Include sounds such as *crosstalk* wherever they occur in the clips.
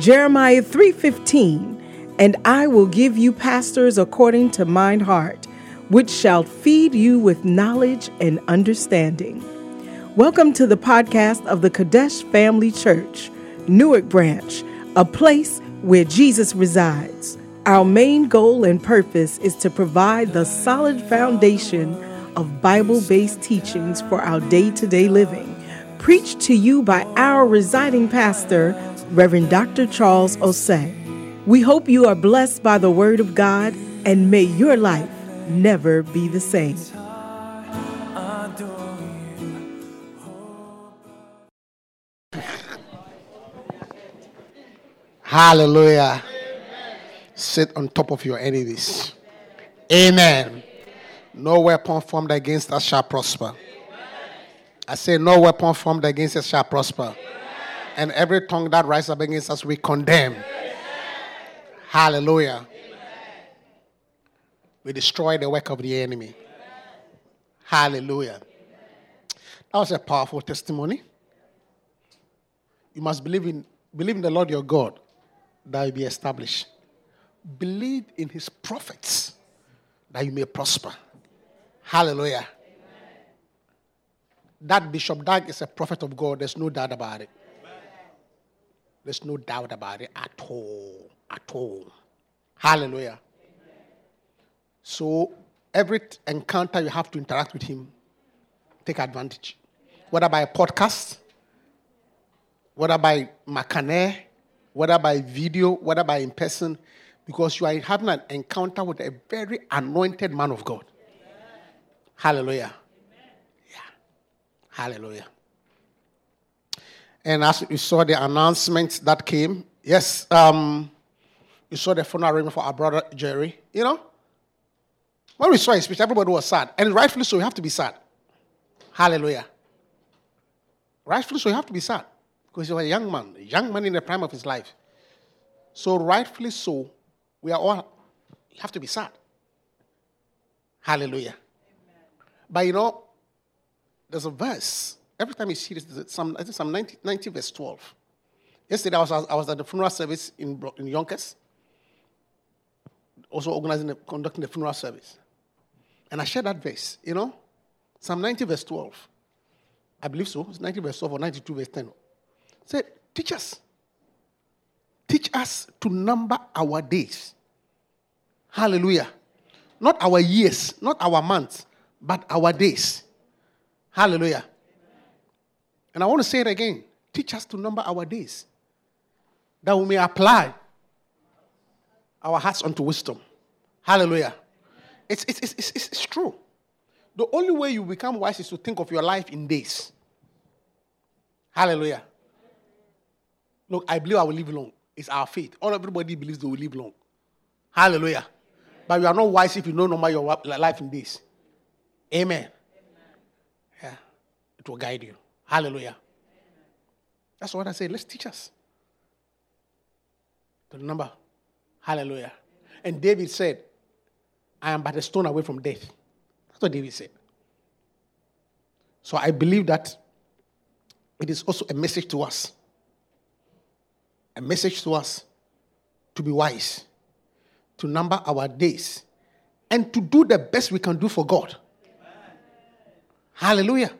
Jeremiah 3:15, and I will give you pastors according to mine heart, which shall feed you with knowledge and understanding. Welcome to the podcast of the Qodesh Family Church, Newark Branch, a place where Jesus resides. Our main goal and purpose is to provide the solid foundation of Bible based teachings for our day to day living, preached to you by our residing pastor, Reverend Dr. Charles Osei. We hope you are blessed by the Word of God and may your life never be the same. Hallelujah. Sit on top of your enemies. Amen. No weapon formed against us shall prosper. I say, No weapon formed against us shall prosper. And every tongue that rises up against us, we condemn. Hallelujah. We destroy the work of the enemy. Hallelujah. That was a powerful testimony. You must believe in, believe in the Lord your God that you be established. Believe in his prophets that you may prosper. Hallelujah. Amen. That Bishop Dag is a prophet of God. There's no doubt about it. There's no doubt about it at all. At all. Hallelujah. So, every encounter you have to interact with him, take advantage. Whether by a podcast, whether by Makane, whether by video, whether by in person, because you are having an encounter with a very anointed man of God. Hallelujah. Yeah. Hallelujah. And as you saw the announcement that came, yes, um, you saw the funeral arrangement for our brother Jerry. You know, when we saw his speech, everybody was sad, and rightfully so. You have to be sad. Hallelujah. Rightfully so, you have to be sad because he was a young man, a young man in the prime of his life. So, rightfully so, we are all have to be sad. Hallelujah. Amen. But you know, there's a verse. Every time you see this, Psalm, I think some 90, 90 verse 12. Yesterday, I was, I was at the funeral service in, in Yonkers, also organizing, conducting the funeral service. And I shared that verse, you know, Psalm 90 verse 12. I believe so. It's 90 verse 12 or 92 verse 10. Said, teach us. Teach us to number our days. Hallelujah. Not our years, not our months, but our days. Hallelujah. And I want to say it again. Teach us to number our days that we may apply our hearts unto wisdom. Hallelujah. It's, it's, it's, it's, it's true. The only way you become wise is to think of your life in days. Hallelujah. Look, I believe I will live long. It's our faith. All everybody believes they will live long. Hallelujah. But you are not wise if you don't number your life in days. Amen. Yeah. It will guide you. Hallelujah. That's what I say. Let's teach us. The number. Hallelujah. And David said, I am but a stone away from death. That's what David said. So I believe that it is also a message to us a message to us to be wise, to number our days, and to do the best we can do for God. Amen. Hallelujah. Amen.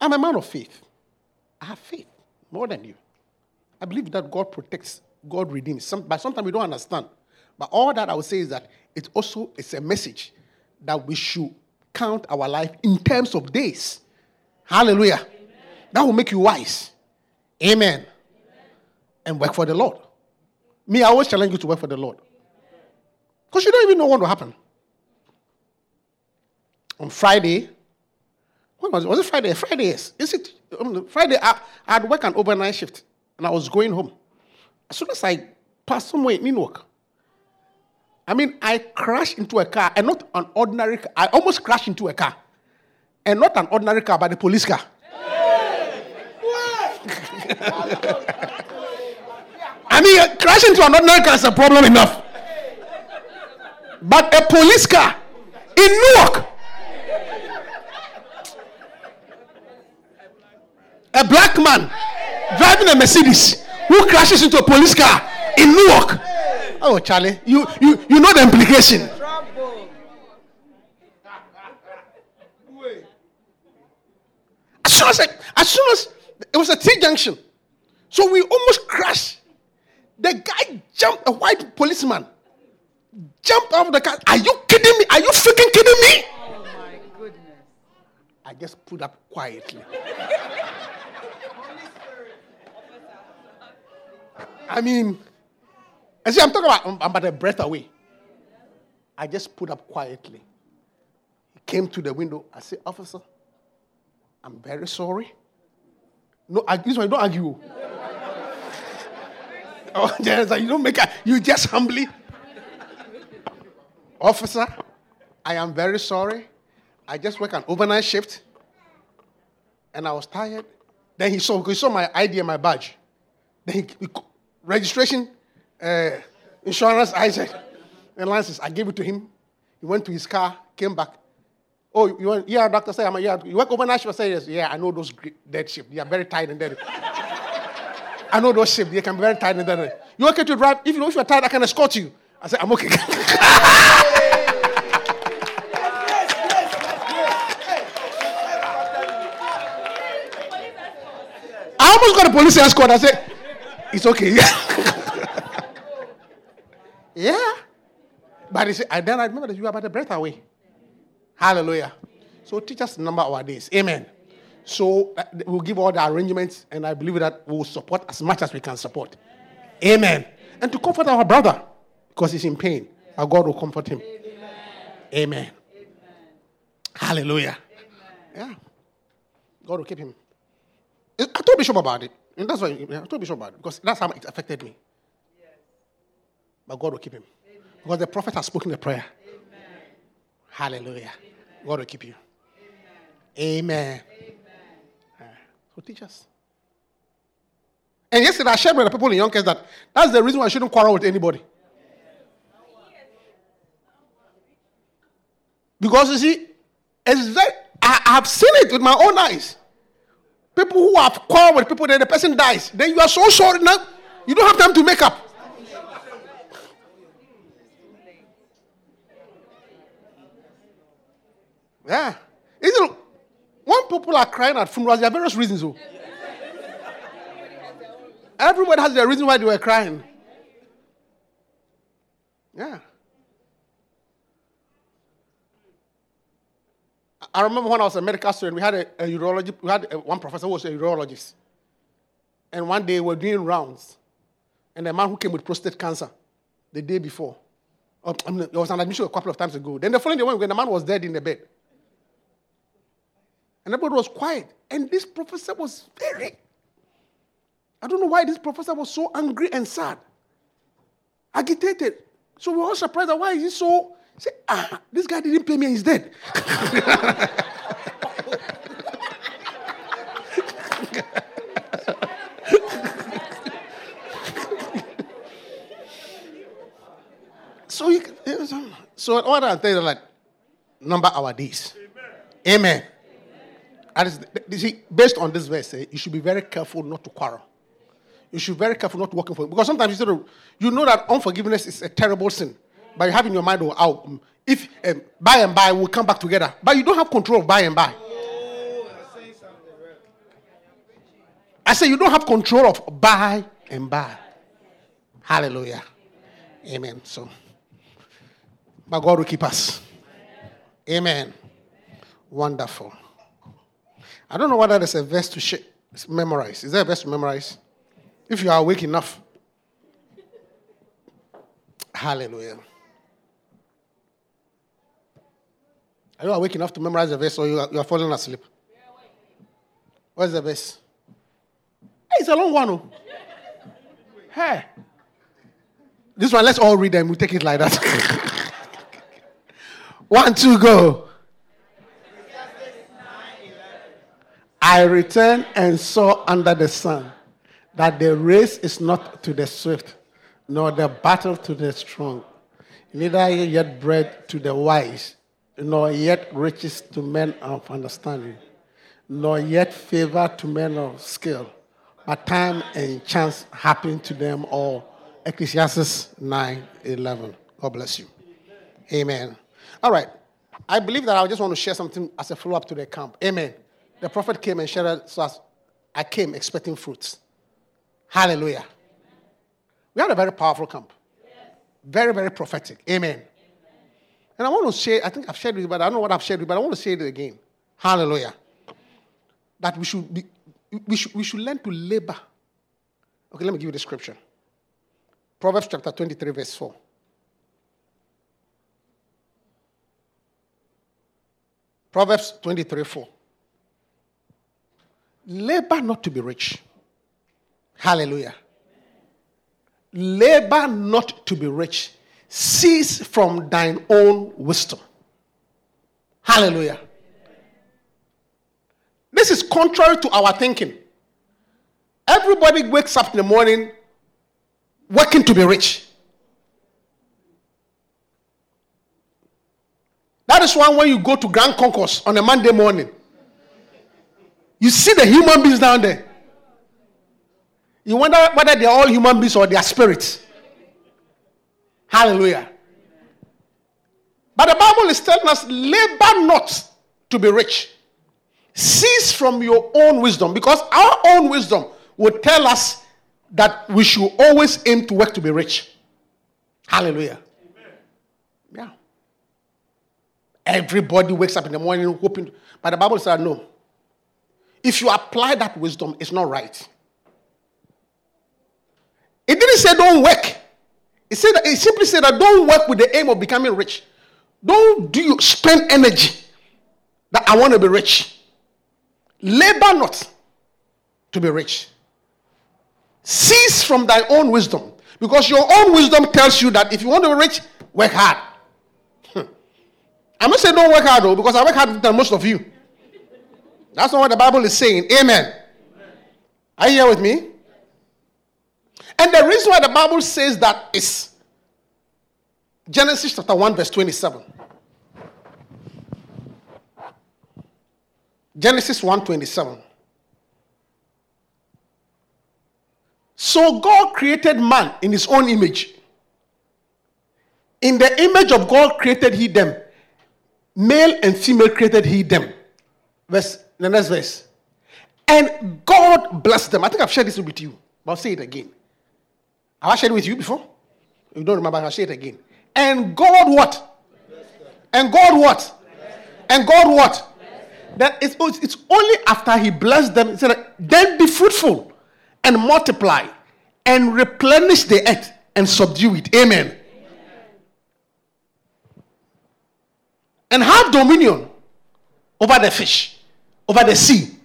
I'm a man of faith. I have faith more than you. I believe that God protects, God redeems. Some, but sometimes we don't understand. But all that I would say is that it also is a message that we should count our life in terms of days. Hallelujah. Amen. That will make you wise. Amen. And work for the Lord. Me, I always challenge you to work for the Lord. Because you don't even know what will happen. On Friday, what was it? Was it Friday? Friday, yes. Is it um, Friday? I, I had work an overnight shift and I was going home. As soon as I passed somewhere in Newark, I mean, I crashed into a car and not an ordinary car. I almost crashed into a car. And not an ordinary car, but a police car. *laughs* I mean, crashing into another car is a problem enough. But a police car in Newark, a black man driving a Mercedes who crashes into a police car in Newark. Oh, Charlie, you, you, you know the implication. As soon as, I, as soon as it was a T junction, so we almost crashed. The guy jumped, a white policeman jumped out of the car. Are you kidding me? Are you freaking kidding me? Oh my goodness. I just put up quietly. I mean, I see, I'm talking about, I'm about a breath away. I just put up quietly. He came to the window. I said, Officer, I'm very sorry. No, I, this one, don't argue. *laughs* oh, *laughs* yes, you don't make a, you just humbly. Officer, I am very sorry. I just work an overnight shift and I was tired. Then he saw, he saw my ID and my badge. Then he, he registration, uh, insurance, I said, and license. I gave it to him. He went to his car, came back. Oh, you want, yeah, doctor, say, I'm a, yeah, you work overnight shift? I say, yes, yeah, I know those dead shift. They are very tired and dead. *laughs* I know those shifts. They can be very tired and dead. You okay to drive? If you know if you're tired, I can escort you. I said, I'm okay. *laughs* I almost got a police escort. I said, it's okay. *laughs* yeah. But he said, I then I remember that you are about to breath away. Hallelujah. So teach us number our days. Amen. So uh, we'll give all the arrangements, and I believe that we'll support as much as we can support. Amen. And to comfort our brother, because he's in pain, our God will comfort him. Amen. Amen. Hallelujah. Amen. Yeah. God will keep him. I told Bishop about it. And that's why I told Bishop about it, because that's how it affected me. Yes. But God will keep him. Amen. Because the prophet has spoken the prayer. Amen. Hallelujah. Amen. God will keep you. Amen. Uh, so teach us. And yesterday I shared with the people in Yonkers that that's the reason why I shouldn't quarrel with anybody. Because you see, it's very, I, have seen it with my own eyes. People who have quarreled with people, then the person dies. Then you are so sorry now, you don't have time to make up. Yeah. Isn't when people are crying at funerals, there are various reasons. Though. Everybody has their reason why they were crying. Yeah. I remember when I was a medical student, we had a, a urology, we had a, one professor who was a urologist. And one day we were doing rounds. And a man who came with prostate cancer the day before, oh, I mean, there was an admission a couple of times ago. Then the following day, when the man was dead in the bed. And everybody was quiet. And this professor was very, I don't know why this professor was so angry and sad, agitated. So we were all surprised. that Why is he so Say, ah, this guy didn't pay me and he's dead. so, you, so all that things are like number our days. Amen. Amen. And see, based on this verse, eh, you should be very careful not to quarrel. You should be very careful not to work for because sometimes you, sort of, you know that unforgiveness is a terrible sin but you have in your mind, oh, oh if um, by and by we'll come back together. But you don't have control of by and by. I say you don't have control of by and by. Hallelujah. Amen. So, but God will keep us. Amen. Wonderful. I don't know whether there's a verse to sh- memorize. Is there a verse to memorize? If you are awake enough. Hallelujah. Are you awake enough to memorize the verse or you are, you are falling asleep? Where's the verse? Hey, it's a long one. Oh. Hey. This one, let's all read them. We'll take it like that. *laughs* one, two, go. I returned and saw under the sun that the race is not to the swift, nor the battle to the strong, neither yet bread to the wise nor yet riches to men of understanding, nor yet favor to men of skill, but time and chance happen to them all. Ecclesiastes 9 11. God bless you. Amen. All right. I believe that I just want to share something as a follow up to the camp. Amen. The prophet came and shared, so I came expecting fruits. Hallelujah. We had a very powerful camp. Very, very prophetic. Amen. And I want to share, I think I've shared with you, but I don't know what I've shared with you, but I want to say it again. Hallelujah. That we should be, we should, we should learn to labor. Okay, let me give you the scripture. Proverbs chapter 23, verse 4. Proverbs 23, 4. Labor not to be rich. Hallelujah. Labor not to be rich. Cease from thine own wisdom. Hallelujah. This is contrary to our thinking. Everybody wakes up in the morning working to be rich. That is why when you go to Grand Concourse on a Monday morning, you see the human beings down there. You wonder whether they're all human beings or they are spirits. Hallelujah. But the Bible is telling us labor not to be rich. Cease from your own wisdom because our own wisdom will tell us that we should always aim to work to be rich. Hallelujah. Amen. Yeah. Everybody wakes up in the morning hoping, but the Bible says no. If you apply that wisdom, it's not right. It didn't say don't work. It said it simply said that don't work with the aim of becoming rich. Don't do you spend energy that I want to be rich. Labor not to be rich. Cease from thy own wisdom. Because your own wisdom tells you that if you want to be rich, work hard. Hmm. I'm not saying don't work hard though, because I work harder than most of you. That's not what the Bible is saying. Amen. Amen. Are you here with me? And the reason why the Bible says that is Genesis chapter 1, verse 27. Genesis 1 27. So God created man in his own image. In the image of God created he them. Male and female created he them. Verse the next verse. And God blessed them. I think I've shared this with you, but I'll say it again. Have I shared it with you before? If you don't remember, I'll say it again. And God what? And God what? And God what? That it's, it's only after he blessed them, he said, then be fruitful and multiply and replenish the earth and subdue it. Amen. Amen. And have dominion over the fish, over the sea.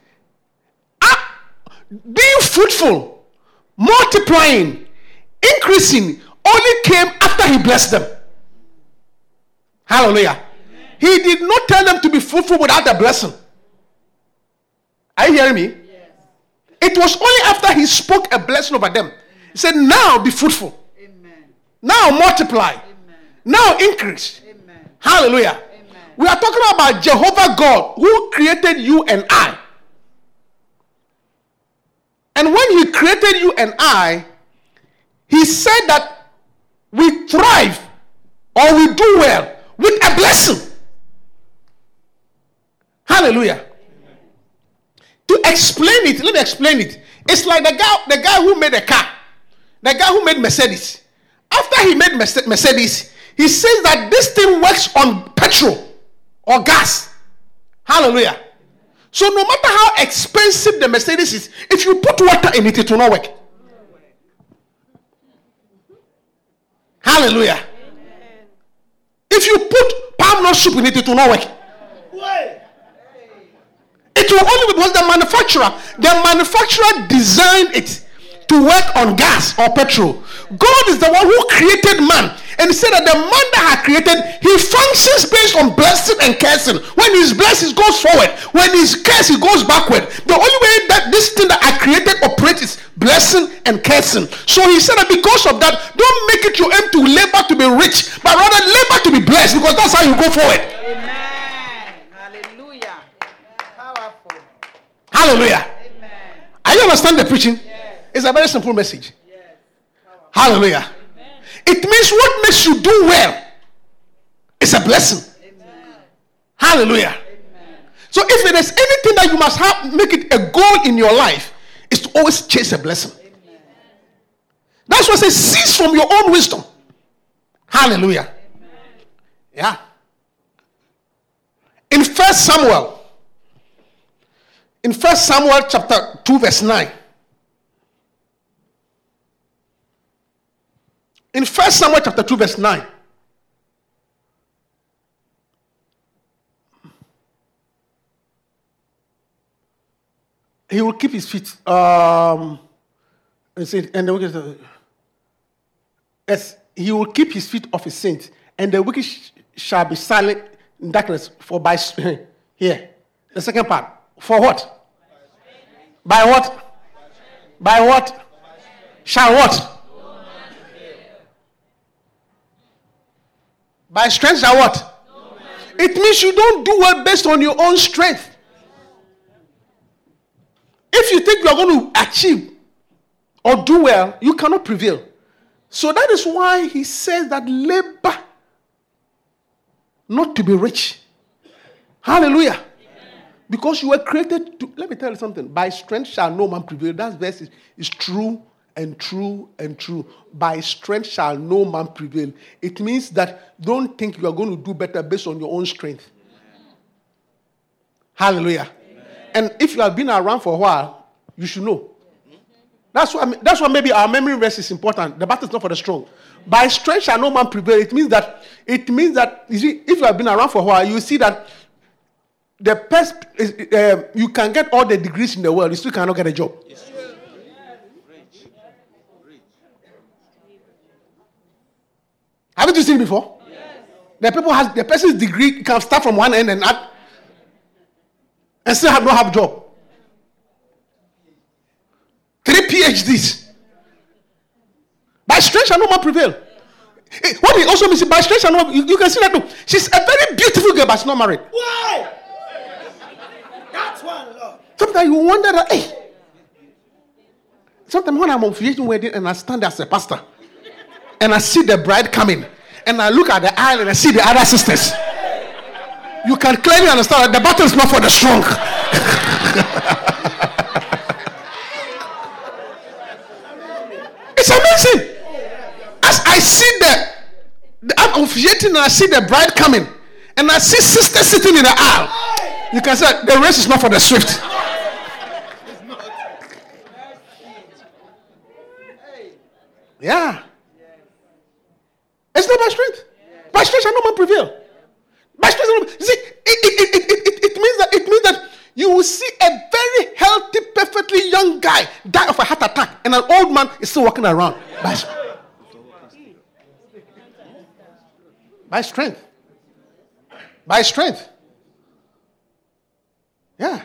Ah, being fruitful, multiplying, increasing only came after he blessed them. Hallelujah. Amen. He did not tell them to be fruitful without the blessing. Are you hearing me? Yes. It was only after he spoke a blessing over them. He said, Now be fruitful. Amen. Now multiply. Amen. Now increase. Amen. Hallelujah. We are talking about Jehovah God who created you and I. And when he created you and I, he said that we thrive or we do well with a blessing. Hallelujah. To explain it, let me explain it. It's like the guy, the guy who made a car, the guy who made Mercedes. After he made Mercedes, he says that this thing works on petrol or gas. Hallelujah. So no matter how expensive the Mercedes is, if you put water in it, it will not work. Hallelujah. If you put palm nut soup in it, it will not work. It will only be because the manufacturer, the manufacturer designed it to work on gas or petrol. God is the one who created man. And he said that the man that had created, he functions based on blessing and cursing. When he's blessed, he goes forward. When he's cursed, he goes backward. The only way that this thing that I created operates is blessing and cursing. So he said that because of that, don't make it your aim to labor to be rich, but rather labor to be blessed because that's how you go forward. Amen. Hallelujah. Powerful. Hallelujah. Amen. Are you understand the preaching? Yes. It's a very simple message. Yes. Hallelujah. Amen. It means what makes you do well is a blessing. Amen. Hallelujah. Amen. So if it is anything that you must have, make it a goal in your life, is to always chase a blessing. That's why I say cease from your own wisdom. Hallelujah. Yeah. In First Samuel, in First Samuel chapter 2, verse 9. In First Samuel chapter 2, verse 9. He will keep his feet. Um, and the wicked, yes, he will keep his feet off his saints, and the wicked shall be silent in darkness. For by *laughs* here, the second part. For what? By what? By what? Shall what? By strength shall what? It means you don't do well based on your own strength. If you think you are going to achieve or do well, you cannot prevail. So that is why he says that labor not to be rich. Hallelujah. Because you were created to, let me tell you something. By strength shall no man prevail. That verse is, is true and true and true. By strength shall no man prevail. It means that don't think you are going to do better based on your own strength. Hallelujah. And if you have been around for a while, you should know. That's why, that's why maybe our memory verse is important. The battle is not for the strong. By strength shall no man prevail. It means that it means that you see, if you have been around for a while, you see that the best is, uh, you can get all the degrees in the world, you still cannot get a job. Yes. Haven't you seen it before? Yes. The people has the person's degree can start from one end and add, and still have not have job. Three PhDs. By strength shall no man prevail. Eh, what it also means by strength shall no you, you can see that too. She's a very beautiful girl, but she's not married. Why? That's one, Lord. Sometimes you wonder that, hey. Sometimes when I'm on officiating wedding and I stand as a pastor and I see the bride coming and I look at the aisle and I see the other sisters, you can clearly understand that the battle is not for the strong. *laughs* it's amazing. As I see the, I'm officiating and I see the bride coming and I see sisters sitting in the aisle. You can say the race is not for the swift. *laughs* Yeah. It's not by strength. By strength shall no man prevail. By strength, no man, see, it, it, it, it, it, it, means that it means that you will see a very healthy, perfectly young guy die of a heart attack, and an old man is still walking around. By, strength. by strength. By strength. Yeah.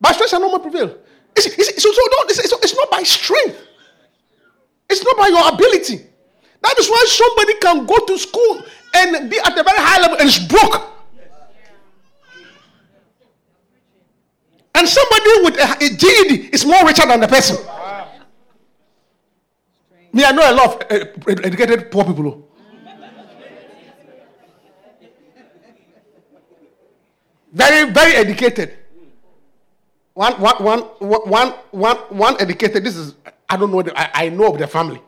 By strength shall no man prevail. It's, it's, it's, it's, it's not by strength. It's not by your ability. That is why somebody can go to school and be at a very high level and is broke. And somebody with a, a GED is more richer than the person. Me, I know a lot of uh, educated poor people. Very, very educated. One, one, one, one, one, one educated. This is, I don't know, I, I know of the family.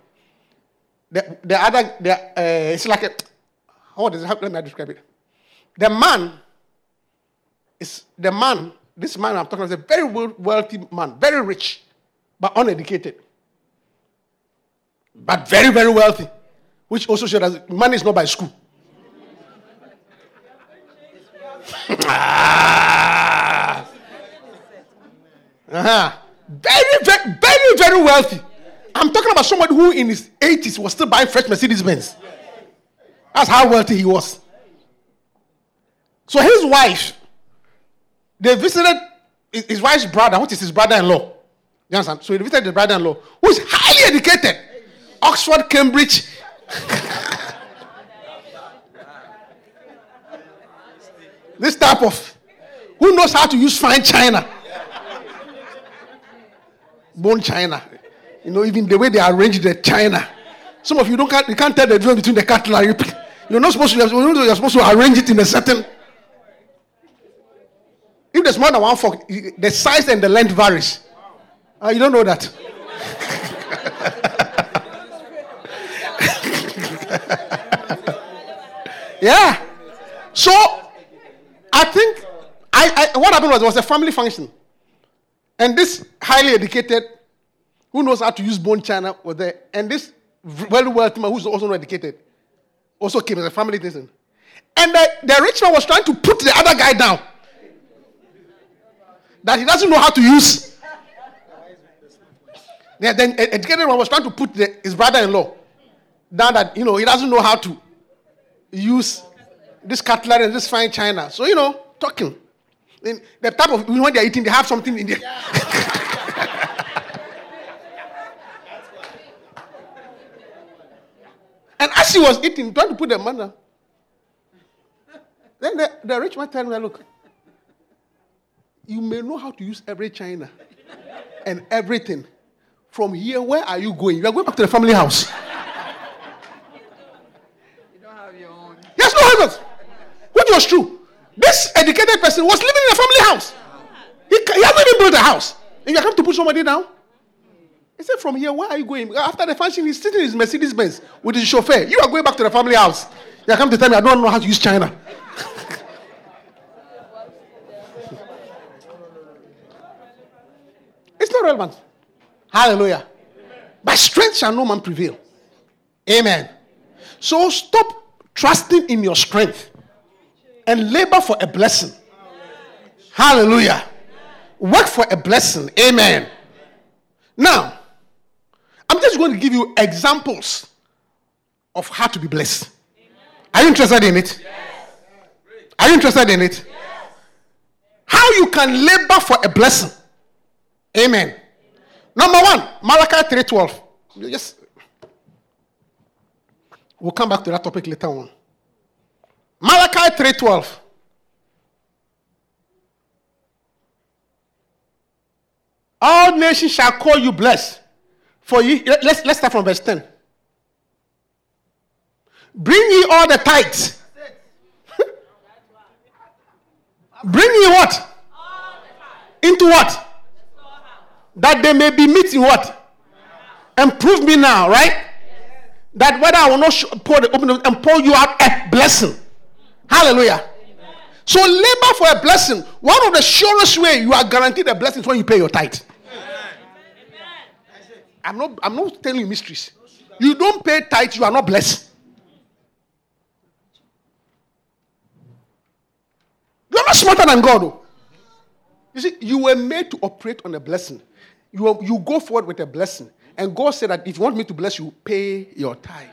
The, the other, the, uh, it's like a, how does it, how, let me describe it. The man is, the man, this man I'm talking about is a very wealthy man, very rich, but uneducated. But very, very wealthy, which also shows that money is not by school. *laughs* ah. Uh-huh. Very, very, very, very wealthy. I'm talking about somebody who in his 80s was still buying fresh Mercedes Benz. That's how wealthy he was. So his wife, they visited his wife's brother, which is his brother-in-law. You understand? So he visited the brother-in-law, who is highly educated. Oxford, Cambridge. *laughs* This type of who knows how to use fine china. bone china. You know, even the way they arrange the china. Some of you don't can't, you can't tell the difference between the cutlery. You're not supposed to. You're supposed to arrange it in a certain. If there's more than one fork, the size and the length varies. Uh, you don't know that. *laughs* yeah. So, I think I, I, what happened was it was a family function, and this highly educated, who knows how to use bone china, was there, and this very wealthy man who's also not educated, also came as a family thing, and the, the rich man was trying to put the other guy down that he doesn't know how to use. Yeah, then educated one was trying to put the, his brother-in-law down that you know he doesn't know how to use this cutlery and this fine china. So you know, talking. In the type of when they're eating, they have something in there. *laughs* and as she was eating, trying to put the manna, then the, the rich man told me, look, you may know how to use every china and everything. From here, where are you going? You are going back to the family house. You don't have your own. Yes, no husband. Which was true. This educated person was living in a family house. He, he hasn't even built a house. And you come to put somebody down? He said, From here, where are you going? After the function, he's sitting in his Mercedes Benz with his chauffeur. You are going back to the family house. You come to tell me I don't know how to use China. *laughs* it's not relevant. Hallelujah. By strength shall no man prevail. Amen. So stop trusting in your strength and labor for a blessing. Hallelujah. Work for a blessing. Amen. Now, just going to give you examples of how to be blessed. Are you interested in it? Are you interested in it? How you can labor for a blessing. Amen. Number one, Malachi 3:12. Yes. We'll come back to that topic later on. Malachi 3:12. All nations shall call you blessed. For you, let's, let's start from verse 10. Bring ye all the tithes. *laughs* Bring ye what? Into what? That they may be meeting what? And prove me now, right? That whether I will not pour the open and pour you out a blessing. Hallelujah. So labor for a blessing. One of the surest way you are guaranteed a blessing is when you pay your tithe. I'm not, I'm not telling you mysteries. You don't pay tithe, you are not blessed. You're not smarter than God. Though. You see, you were made to operate on a blessing. You, are, you go forward with a blessing. And God said that if you want me to bless you, pay your tithe.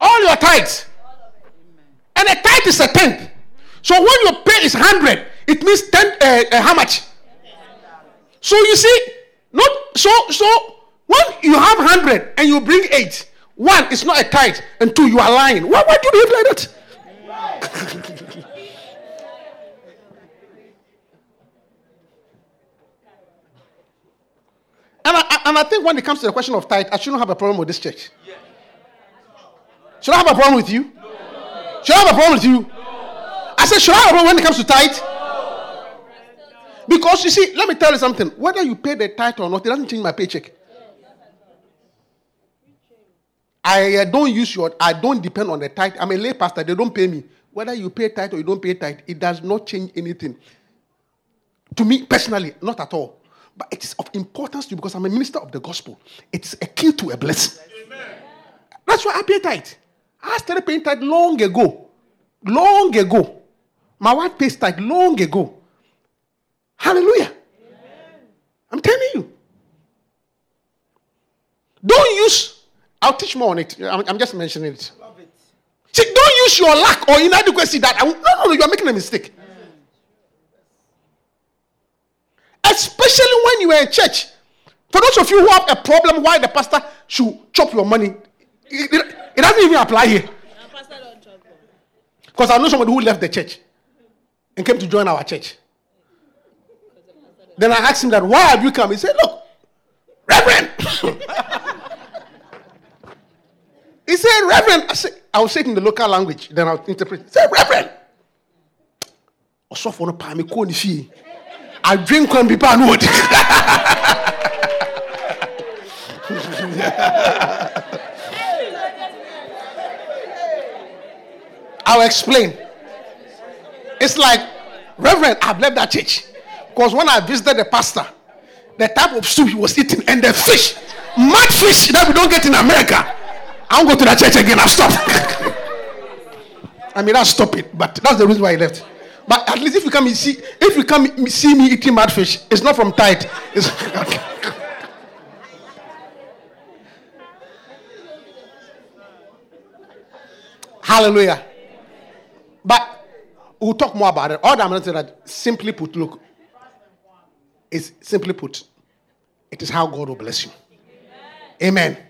All your tithes. And a tithe is a tenth. So when your pay is 100, it means 10, uh, uh, how much? So you see, not so so when you have 100 and you bring 8, one, is not a tithe, and two, you are lying. Why, why do you behave like that? *laughs* And I, and I think when it comes to the question of tithe, I shouldn't have a problem with this church. Should I have a problem with you? Should I have a problem with you? I said, should I have a problem when it comes to tithe? Because you see, let me tell you something. Whether you pay the tithe or not, it doesn't change my paycheck. I uh, don't use your, I don't depend on the tithe. I'm a lay pastor, they don't pay me. Whether you pay tithe or you don't pay tithe, it does not change anything. To me personally, not at all. But it is of importance to you because I'm a minister of the gospel. It's a key to a blessing. Amen. That's why I pay tithe. I started paying tithe long ago. Long ago. My wife pays tithe long ago. Hallelujah. Amen. I'm telling you. Don't use, I'll teach more on it. I'm, I'm just mentioning it. it. See, don't use your lack or inadequacy that, I, no, no, no, you're making a mistake. Especially when you are in church. For those of you who have a problem why the pastor should chop your money, it, it, it doesn't even apply here. Because I know somebody who left the church and came to join our church. Then I asked him that, why have you come? He said, look, Reverend. *laughs* he said, Reverend. I said, I will say it in the local language. Then I'll interpret. He said, Reverend. Ọsọfọ no paami kó ní fie. Adwin kwan bi pa anu *laughs* I'll explain. It's like, Reverend, I've left that church. Because when I visited the pastor, the type of soup he was eating and the fish, mud fish that we don't get in America, I won't go to that church again. I'll stop. *laughs* I mean, I'll stop it. But that's the reason why I left. But at least if you come and see, if you come see me eating mud fish, it's not from tithe. It's *laughs* Hallelujah. But we'll talk more about it. All that I'm going to say that simply put, look, is simply put, it is how God will bless you. Amen. Amen.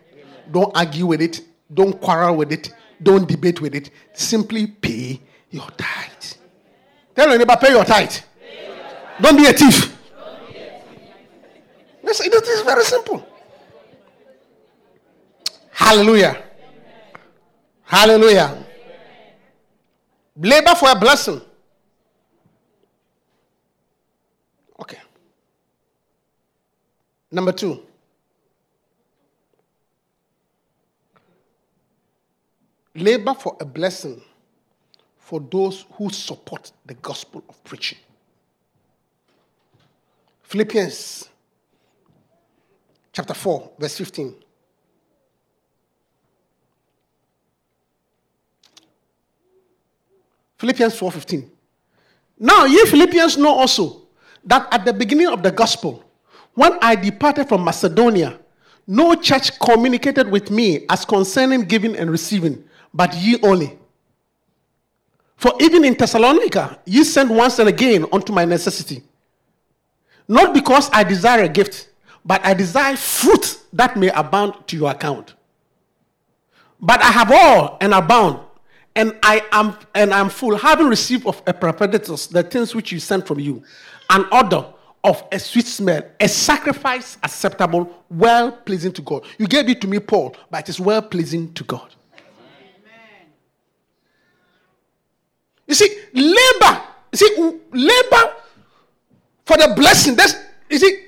Don't argue with it. Don't quarrel with it. Don't debate with it. Simply pay your tithe. Tell your neighbor, pay your tithe. Don't be a thief. This is very simple. Hallelujah. Hallelujah. Labor for a blessing. Okay. Number two. Labor for a blessing for those who support the gospel of preaching. Philippians chapter 4, verse 15. Philippians 4:15. Now ye Philippians know also that at the beginning of the gospel, when I departed from Macedonia, no church communicated with me as concerning giving and receiving, but ye only. For even in Thessalonica, ye sent once and again unto my necessity. Not because I desire a gift, but I desire fruit that may abound to your account. But I have all and abound, and I am and I am full, having received of Epaphroditus the things which you sent from you, an order of a sweet smell, a sacrifice acceptable, well pleasing to God. You gave it to me, Paul, but it is well pleasing to God. You see, labor, you see, labor for the blessing. That's you see,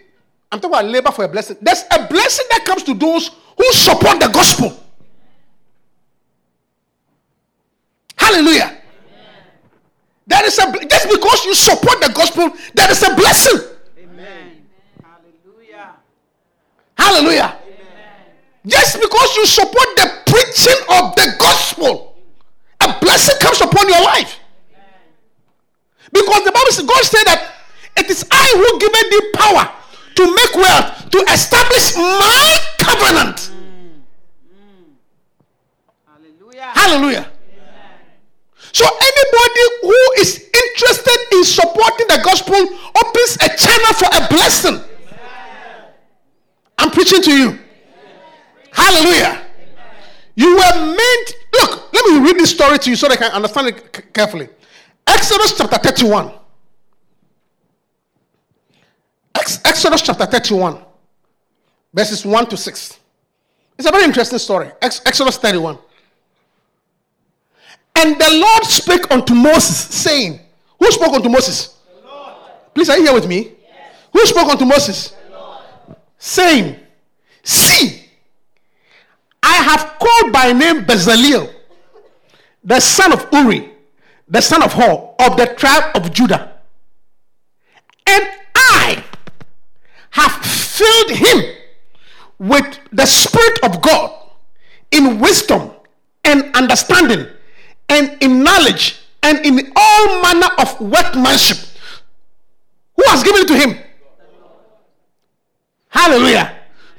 I'm talking about labor for a blessing. There's a blessing that comes to those who support the gospel. Hallelujah. Amen. There is a just because you support the gospel, there is a blessing. Amen. Hallelujah. Hallelujah. Amen. Just because you support the preaching of the gospel, a blessing comes upon your life. Because the Bible says, God said that it is I who give thee power to make wealth, to establish my covenant. Mm. Hallelujah. Hallelujah. So anybody who is interested in supporting the gospel opens a channel for a blessing. I'm preaching to you. Hallelujah. You were meant. Look, let me read this story to you so that I can understand it carefully. Exodus chapter 31. Ex- Exodus chapter 31, verses 1 to 6. It's a very interesting story. Ex- Exodus 31. And the Lord spake unto Moses, saying, Who spoke unto Moses? Please, are you here with me? Yes. Who spoke unto Moses? Saying, See, I have called by name Bezaleel, the son of Uri, the son of Hur, of the tribe of Judah. And I have filled him with the Spirit of God in wisdom and understanding and in knowledge and in all manner of workmanship. Who has given it to him? Hallelujah.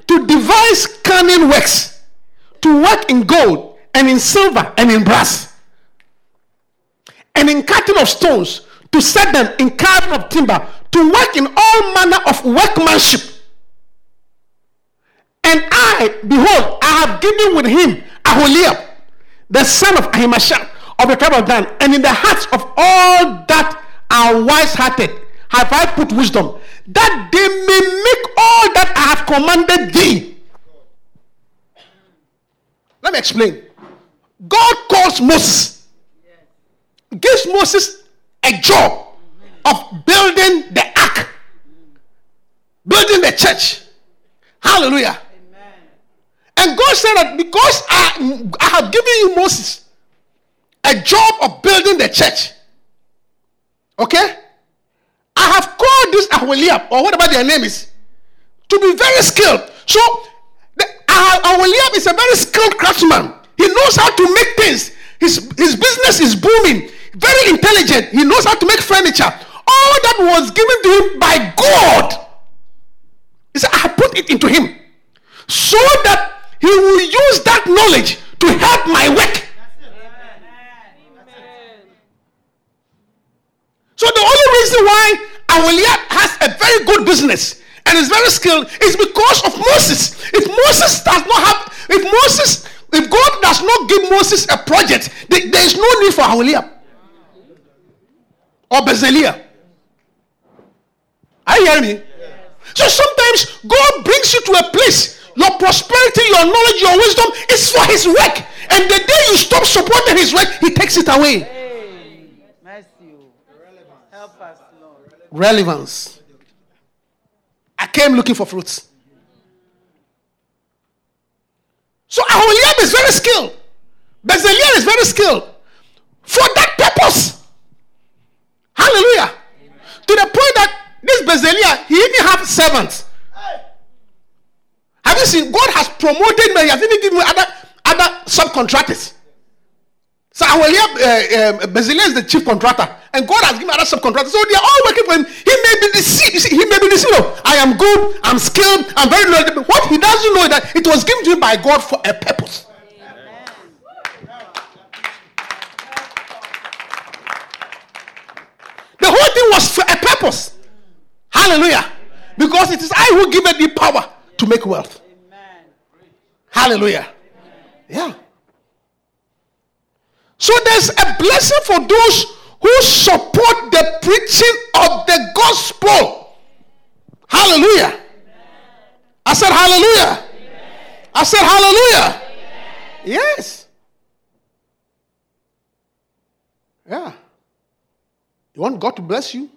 To devise cunning works, to work in gold and in silver and in brass, and in cutting of stones, to set them in carving of timber, to work in all manner of workmanship. And I, behold, I have given with him Aholiab, the son of Ahimashab, of the tribe of Dan, and in the hearts of all that are wise hearted have I put wisdom, that they may make all that I have commanded thee. Let me explain. God calls Moses, gives Moses a job of building the ark, building the church. Hallelujah. And God said that because I, I have given you Moses a job of building the church, okay? I have called this Aholiab, or whatever their name is, to be very skilled. So, the, Aholiab is a very skilled craftsman. He knows how to make things. His, his business is booming. Very intelligent. He knows how to make furniture. All that was given to him by God. He said, I put it into him so that he will use that knowledge to help my work. So the only reason why Aholiab has a very good business and is very skilled is because of Moses. If Moses does not have, if Moses, if God does not give Moses a project, there is no need for Aholiab or Bezalel. Are you hearing me? So sometimes God brings you to a place, your prosperity, your knowledge, your wisdom is for His work. And the day you stop supporting His work, He takes it away. Hey, mercy. Help us, Lord. Relevance. I came looking for fruits. So Aholiab is very skilled. Bezalel is very skilled. For that purpose. Hallelujah. To the point that this Bezalel, he even have servants. Have you seen? God has promoted me. He has even given me other, other subcontractors. So Aholiab, uh, uh, Bezalel is the chief contractor, and God has given other subcontractors. So they are all working for him. He may be deceived. He may be deceived. I am good. I'm skilled. I'm very knowledgeable. What he doesn't know is that it was given to him by God for a purpose. The whole thing was for a purpose. Hallelujah. Because it is I who give the power to make wealth. Hallelujah. Yeah. So there's a blessing for those who support the preaching of the gospel. Hallelujah. I said hallelujah. I said hallelujah. Yes. Yeah. You want God to bless you?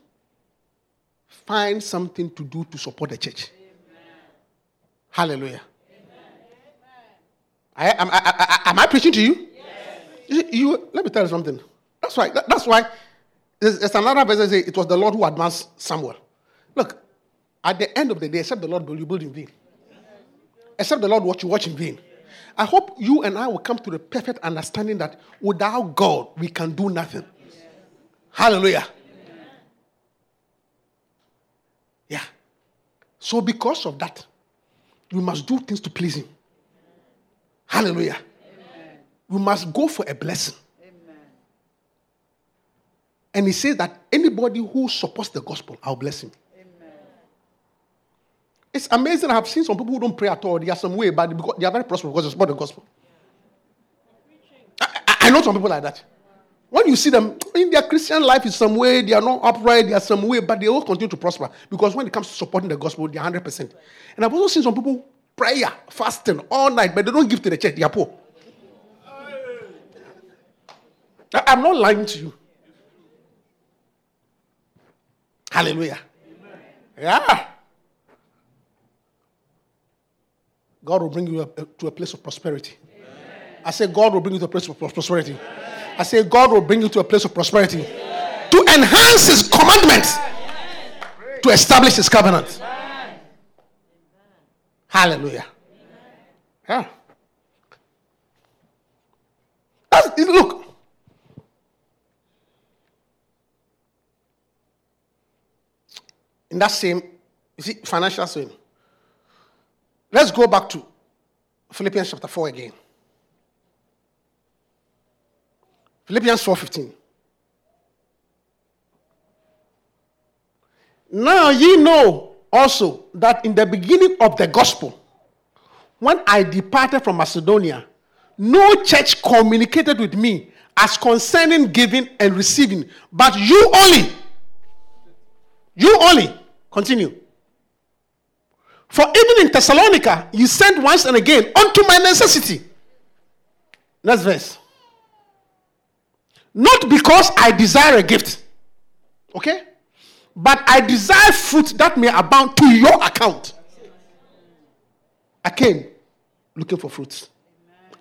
Find something to do to support the church. Hallelujah. I, am, I, I, am I preaching to you? You, you, let me tell you something. That's why. That, that's why. There's, there's another verse that says it was the Lord who advanced Samuel. Look, at the end of the day, except the Lord will you build in vain. Except the Lord watch you watch in vain. I hope you and I will come to the perfect understanding that without God we can do nothing. Hallelujah. Yeah. So because of that, we must do things to please Him. Hallelujah. We must go for a blessing. Amen. And he says that anybody who supports the gospel, I'll bless him. Amen. It's amazing. I've seen some people who don't pray at all. They are some way, but they are very prosperous because they support the gospel. I, I, I know some people like that. When you see them in their Christian life in some way, they are not upright, they are some way, but they will continue to prosper because when it comes to supporting the gospel, they are 100%. And I've also seen some people prayer, fasting all night, but they don't give to the church. They are poor. I'm not lying to you. Hallelujah. Yeah. God will bring you uh, to a place of prosperity. I say, God will bring you to a place of prosperity. I say, God will bring you to a place of prosperity to enhance His commandments, to establish His covenant. Hallelujah. Yeah. That's, look. In that same, you see, financial same. Let's go back to Philippians chapter 4 again. Philippians 4:15. Now ye know also that in the beginning of the gospel, when I departed from Macedonia, no church communicated with me as concerning giving and receiving, but you only. You only. Continue. For even in Thessalonica, you sent once and again unto my necessity. Next verse. Not because I desire a gift, okay? But I desire fruit that may abound to your account. I came looking for fruits.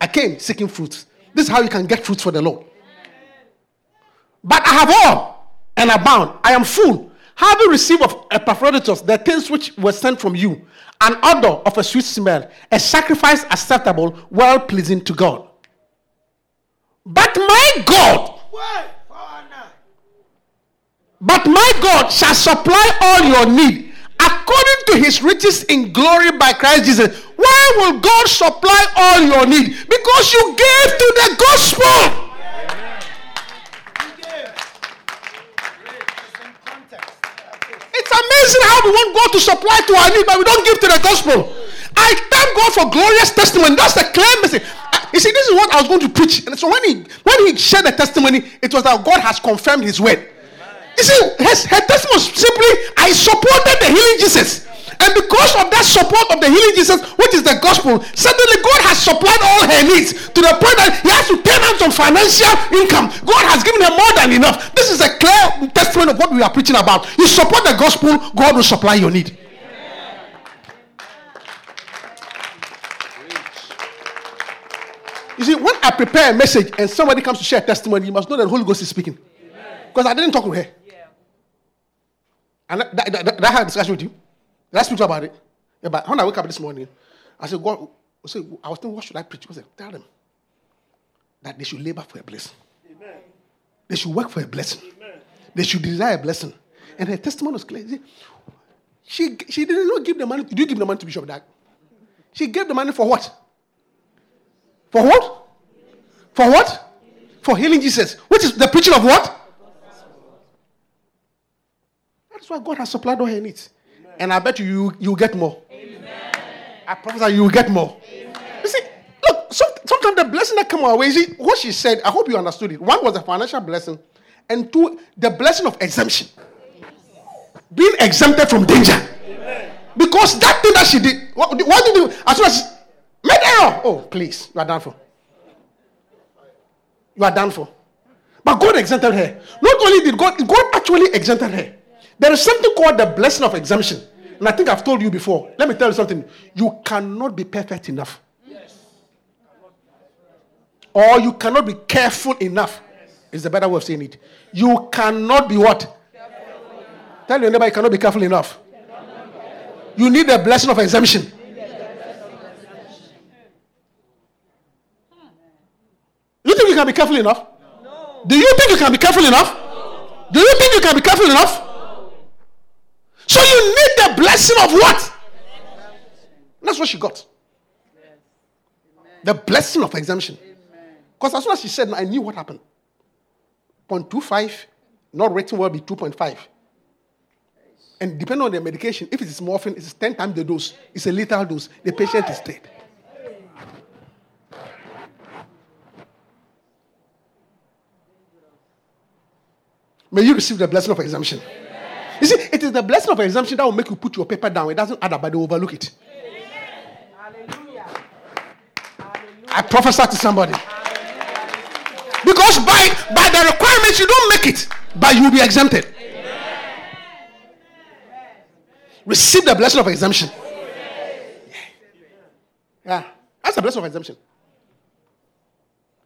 I came seeking fruits. This is how you can get fruits for the Lord. But I have all and abound. I am full. Having received of Epaphroditus the things which were sent from you, an odor of a sweet smell, a sacrifice acceptable, well pleasing to God. But my God, but my God shall supply all your need according to his riches in glory by Christ Jesus. Why will God supply all your need? Because you gave to the gospel. Amazing how we want God to supply to our need, but we don't give to the gospel. I thank God for glorious testimony. That's the message. Uh, You see, this is what I was going to preach. And so when he when he shared the testimony, it was that God has confirmed his word. You see, her, her testimony was simply, I supported the healing Jesus. And because of that support of the healing Jesus, which is the gospel, suddenly God has supplied all her needs to the point that he has to turn out some financial income. God has given her more than enough. This is a clear testimony of what we are preaching about. You support the gospel, God will supply your need. You see, when I prepare a message and somebody comes to share a testimony, you must know that the Holy Ghost is speaking. Because I didn't talk to her. Yeah. And that, that, that, that I had a discussion with you. I speak about it? Yeah, but when I wake up this morning, I said, God, I, said, I was thinking, what should I preach? I said, tell them that they should labor for a blessing. They should work for a blessing. They should desire a blessing. And her testimony was clear. She, she did not give the money. Did you give the money to Bishop Dag? She gave the money for what? For what? For what? For healing Jesus. Which is the preaching of what? That's why God has supplied all her needs. And I bet you you you get more. I prophesy you will get more. You see, look, some, sometimes the blessing that come our way, see, what she said, I hope you understood it. One was a financial blessing, and two, the blessing of exemption. Being exempted from danger. Because that thing that she did, what, what did you, as soon as she made error, oh, please, you are done for. You are done for. But God exempted her. Not only did God, God actually exempted her. There is something called the blessing of exemption. And I think I've told you before. Let me tell you something. You cannot be perfect enough. Or you cannot be careful enough. Is the better way of saying it. You cannot be what? Tell your neighbor you cannot be careful enough. You need the blessing of exemption. You think you can be careful enough? Do you think you can be careful enough? Do you think you can be careful enough? So you need the blessing of what? That's what she got. The blessing of exemption. Because as soon as she said, I knew what happened. 0.25, not written will be 2.5. And depending on the medication, if it is morphine, it's 10 times the dose. It's a lethal dose. The patient is dead. May you receive the blessing of exemption. You see, it is the blessing of exemption that will make you put your paper down. It doesn't add up, but they overlook it. I prophesy to somebody. Because by, by the requirements, you don't make it, but you'll be exempted. Receive the blessing of exemption. Yeah. That's the blessing of exemption.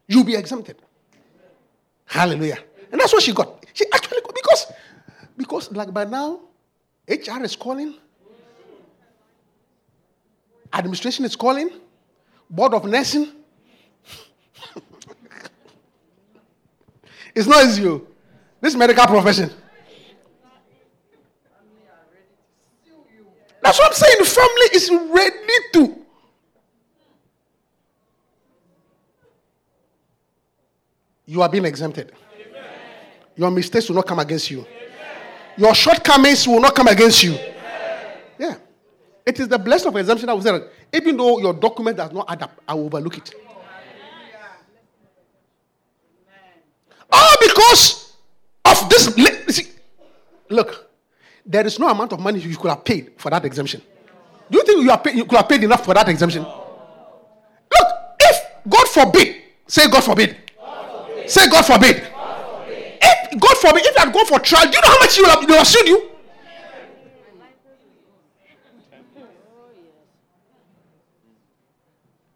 You'll be exempted. Hallelujah. And that's what she got. She actually got because because like by now, HR is calling, administration is calling, board of nursing. *laughs* it's not easy. oh. This medical profession. That's what I'm saying. The family is ready to. You are being exempted. Your mistakes will not come against you. Your shortcomings will not come against you. Yeah. It is the blessing of exemption that was there. Even though your document does not add up, I will overlook it. All because of this. see, Look, there is no amount of money you could have paid for that exemption. Do you think you, are pay, you could have paid enough for that exemption? Look, if God forbid, say God forbid, God forbid. say God forbid. God forbid. If you had gone for trial, do you know how much you would have, they would have sued you?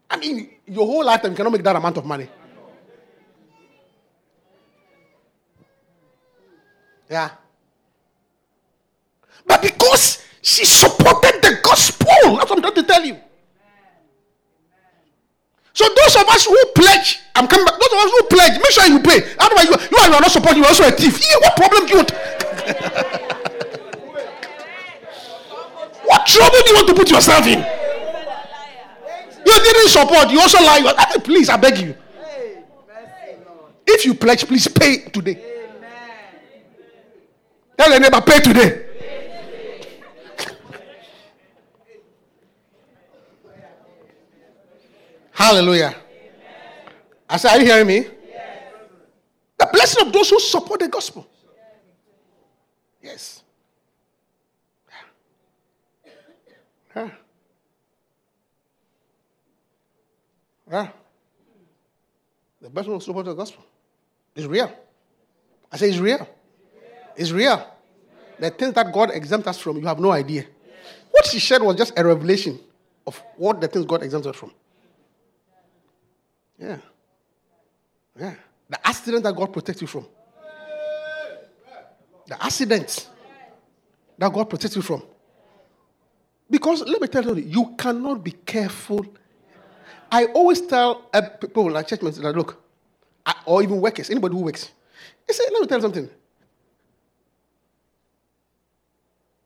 I mean, your whole lifetime you cannot make that amount of money. Yeah. But because she supported the gospel, that's what I'm trying to tell you. So those of us who pledge, I'm coming back. Those of us who pledge, make sure you pay. Otherwise, you, you are not supporting. You're also a thief. What problem do you want? *laughs* what trouble do you want to put yourself in? You didn't support. You also lie. Please, I beg you. If you pledge, please pay today. Tell your neighbor, pay today. Hallelujah. I said, Are you hearing me? The blessing of those who support the gospel. Yes. Yeah. Yeah. The blessing of support the gospel is real. I say it's real. It's real. The things that God exempts us from, you have no idea. What she shared was just a revelation of what the things God exempts us from. Yeah. Yeah. The accident that God protects you from. The accident that God protects you from. Because let me tell you, you cannot be careful. I always tell uh, people like church members that look, or even workers, anybody who works, I say, let me tell you something.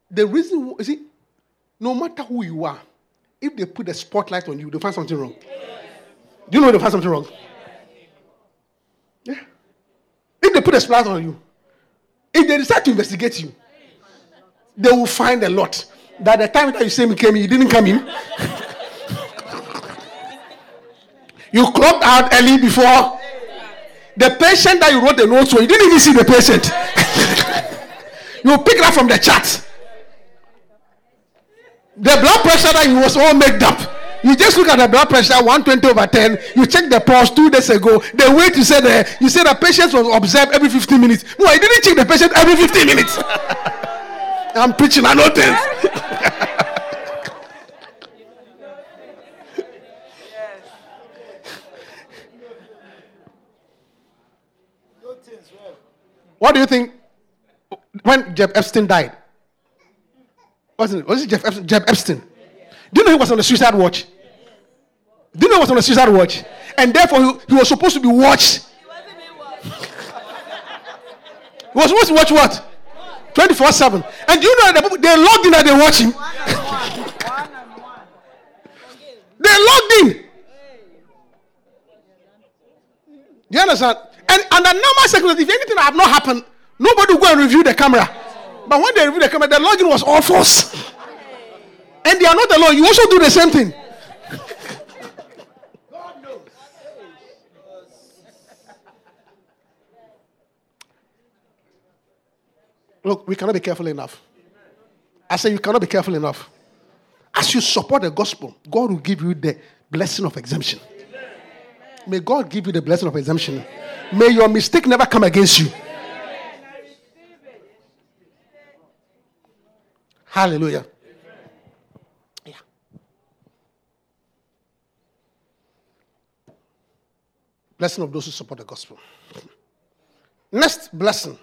The reason, you see, no matter who you are, if they put a spotlight on you, they find something wrong. Do you know they find something wrong? Yeah. If they put a spotlight on you, if they decide to investigate you, they will find a lot. That the time that you say me came in, you didn't come in. *laughs* you clocked out early before. The patient that you wrote the notes for, you didn't even see the patient. *laughs* you pick that from the chat. The blood pressure that you was all made up. You just look at the blood pressure 120 over 10. You check the pulse two days ago. The weight you said uh, you said the patient was observed every 15 minutes. No, I didn't check the patient every 15 minutes. *laughs* I'm preaching, I know things. *laughs* what do you think when Jeff Epstein died? Wasn't it? Was it Jeff, Epstein? Jeff Epstein? Do you know he was on the suicide watch? Do you know he was on the suicide watch? And therefore, he, he was supposed to be watched. he was supposed to watch what? 24 7. And do you know that they logged in and they watch him? *laughs* they logged in. Do you understand? And under normal circumstances, if anything had not happened, nobody would go and review the camera. But when they review the camera, the login was all false. *laughs* And they are not alone. You also do the same thing. God knows. Look, we cannot be careful enough. I say you cannot be careful enough. As you support the gospel, God will give you the blessing of exemption. May God give you the blessing of exemption. May your mistake never come against you. Hallelujah. Blessing of those who support the gospel. Next blessing.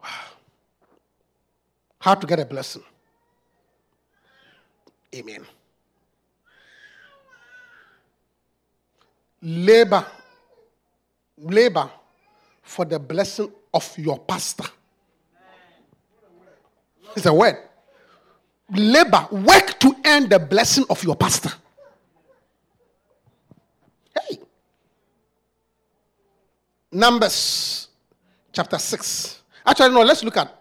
Wow. How to get a blessing. Amen. Labor. Labor for the blessing of your pastor. It's a word. Labor, work to earn the blessing of your pastor. Numbers chapter 6. Actually, no, let's look at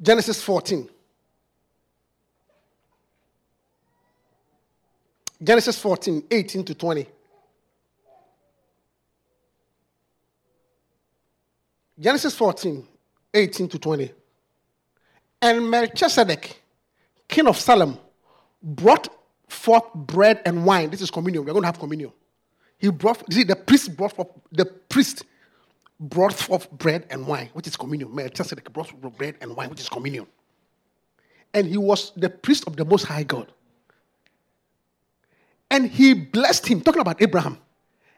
Genesis 14. Genesis 14, 18 to 20. Genesis 14, 18 to 20. And Melchizedek, king of Salem, brought forth bread and wine. This is communion. We're going to have communion. He brought, see, the priest brought forth, the priest brought forth bread and wine, which is communion. Melchizedek brought forth bread and wine, which is communion. And he was the priest of the Most High God. And he blessed him, talking about Abraham,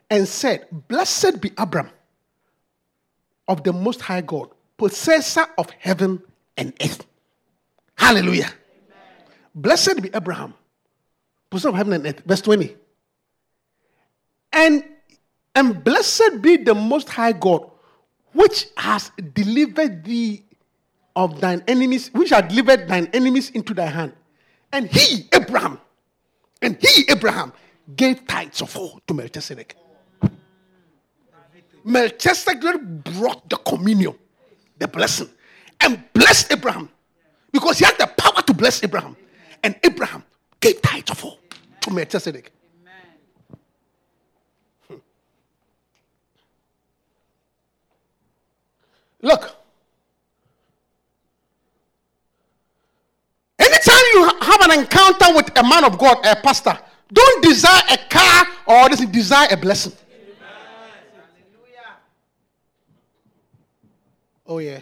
and said, Blessed be Abram of the Most High God, possessor of heaven and earth. Hallelujah. Amen. Blessed be Abraham, possessor of heaven and earth. Verse 20. And, and blessed be the Most High God, which has delivered thee of thine enemies, which has delivered thine enemies into thy hand. And he, Abraham, and he, Abraham, gave tithes of all to Melchizedek. Melchizedek brought the communion, the blessing, and blessed Abraham because he had the power to bless Abraham. And Abraham gave tithes of all to Melchizedek. Look, anytime you have an encounter with a man of God, a pastor, don't desire a car or desire a blessing. Oh, yeah.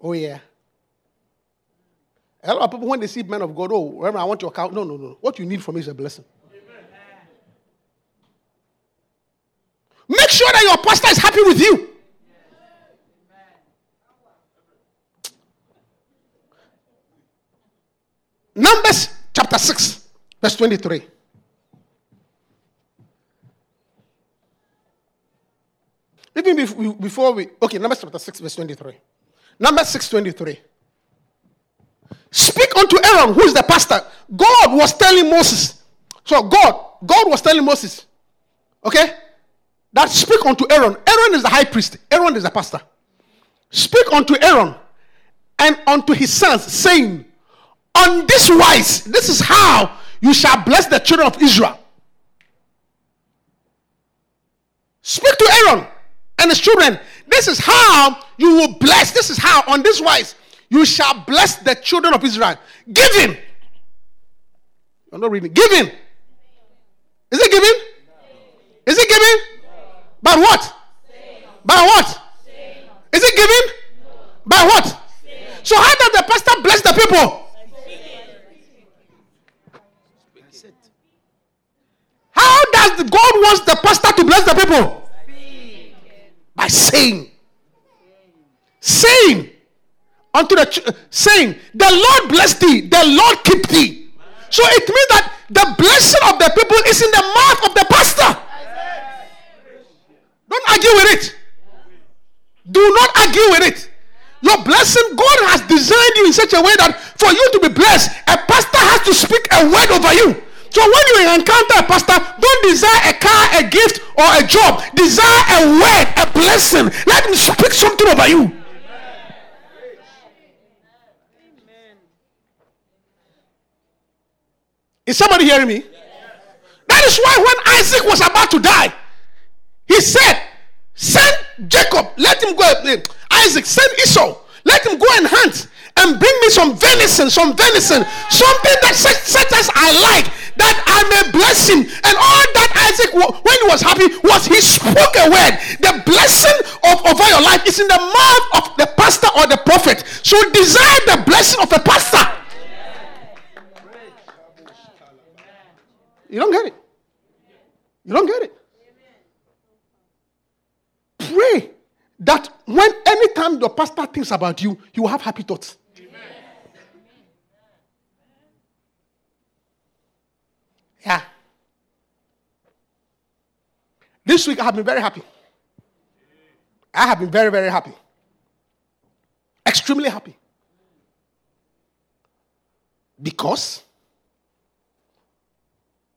Oh, yeah. A lot of people, when they see men of God, oh, remember, I want your cow. No, no, no. What you need from me is a blessing. Amen. Make sure that your pastor is happy with you. Numbers chapter 6, verse 23. Even before we, okay, Numbers chapter 6, verse 23. Numbers 6, 23. Speak unto Aaron, who is the pastor. God was telling Moses. So God, God was telling Moses, okay, that speak unto Aaron. Aaron is the high priest. Aaron is the pastor. Speak unto Aaron and unto his sons, saying, On this wise, this is how you shall bless the children of Israel. Speak to Aaron and his children. This is how you will bless. This is how, on this wise, you shall bless the children of Israel. Give him. You're not reading. Give him. Is it giving? Is it giving? By what? By what? Is it giving? By what? So how does the pastor bless the people? How does God wants the pastor to bless the people? by saying, saying unto the ch- saying, the Lord bless thee, the Lord keep thee. So it means that the blessing of the people is in the mouth of the pastor. Don't argue with it. Do not argue with it. Your blessing, God has designed you in such a way that for you to be blessed, a pastor has to speak a word over you. So when you encounter a pastor, don't desire a car, a gift, or a job. Desire a word, a blessing. Let him speak something over you. Is somebody hearing me? That is why when Isaac was about to die, he said, Send Jacob, let him go. Eh, Isaac, send Esau, let him go and hunt and bring me some venison, some venison, something that such, such as I like, that I may bless him. And all that Isaac, when he was happy, was he spoke a word. The blessing of over your life is in the mouth of the pastor or the prophet. So desire the blessing of a pastor. You don't get it. You don't get it. Pray that when anytime the pastor thinks about you, will have happy thoughts. Yeah. This week I have been very happy. I have been very, very happy. Extremely happy. Because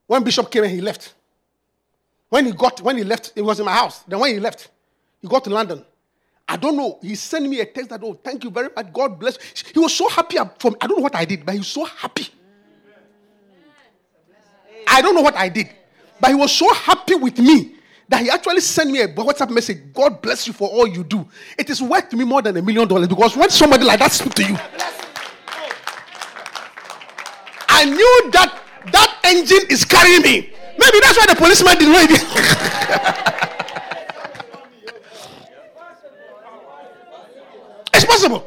when Bishop came and he left, when he got, when he left, it was in my house. Then when he left, he got to London. I don't know. He sent me a text that, oh, thank you very much. God bless. He was so happy from, I don't know what I did, but he was so happy. I don't know what I did, but he was so happy with me that he actually sent me a WhatsApp message. God bless you for all you do. It is worth to me more than a million dollars because when somebody like that speaks to you, I knew that that engine is carrying me. Maybe that's why the policeman didn't know it. *laughs* possible.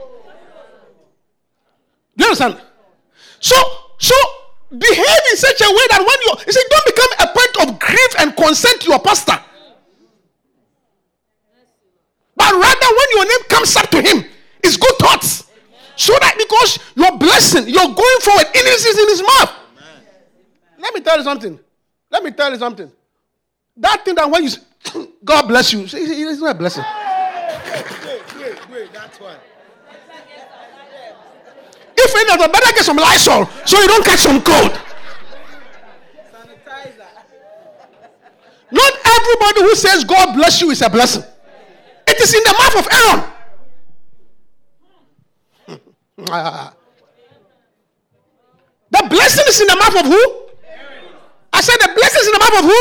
Do you understand? So, so behave in such a way that when you, you say, don't become a point of grief and consent to your pastor. But rather, when your name comes up to him, it's good thoughts. So that because your blessing, you're going forward, it is in his mouth. Let me tell you something. Let me tell you something. That thing that when you say, *coughs* God bless you, it's not a blessing. Wait, wait, wait, that's one. If any of them better get some Lysol so you don't catch some cold. Not everybody who says God bless you is a blessing. It is in the mouth of Aaron. *laughs* the blessing is in the mouth of who? I said the blessing is in the mouth of who?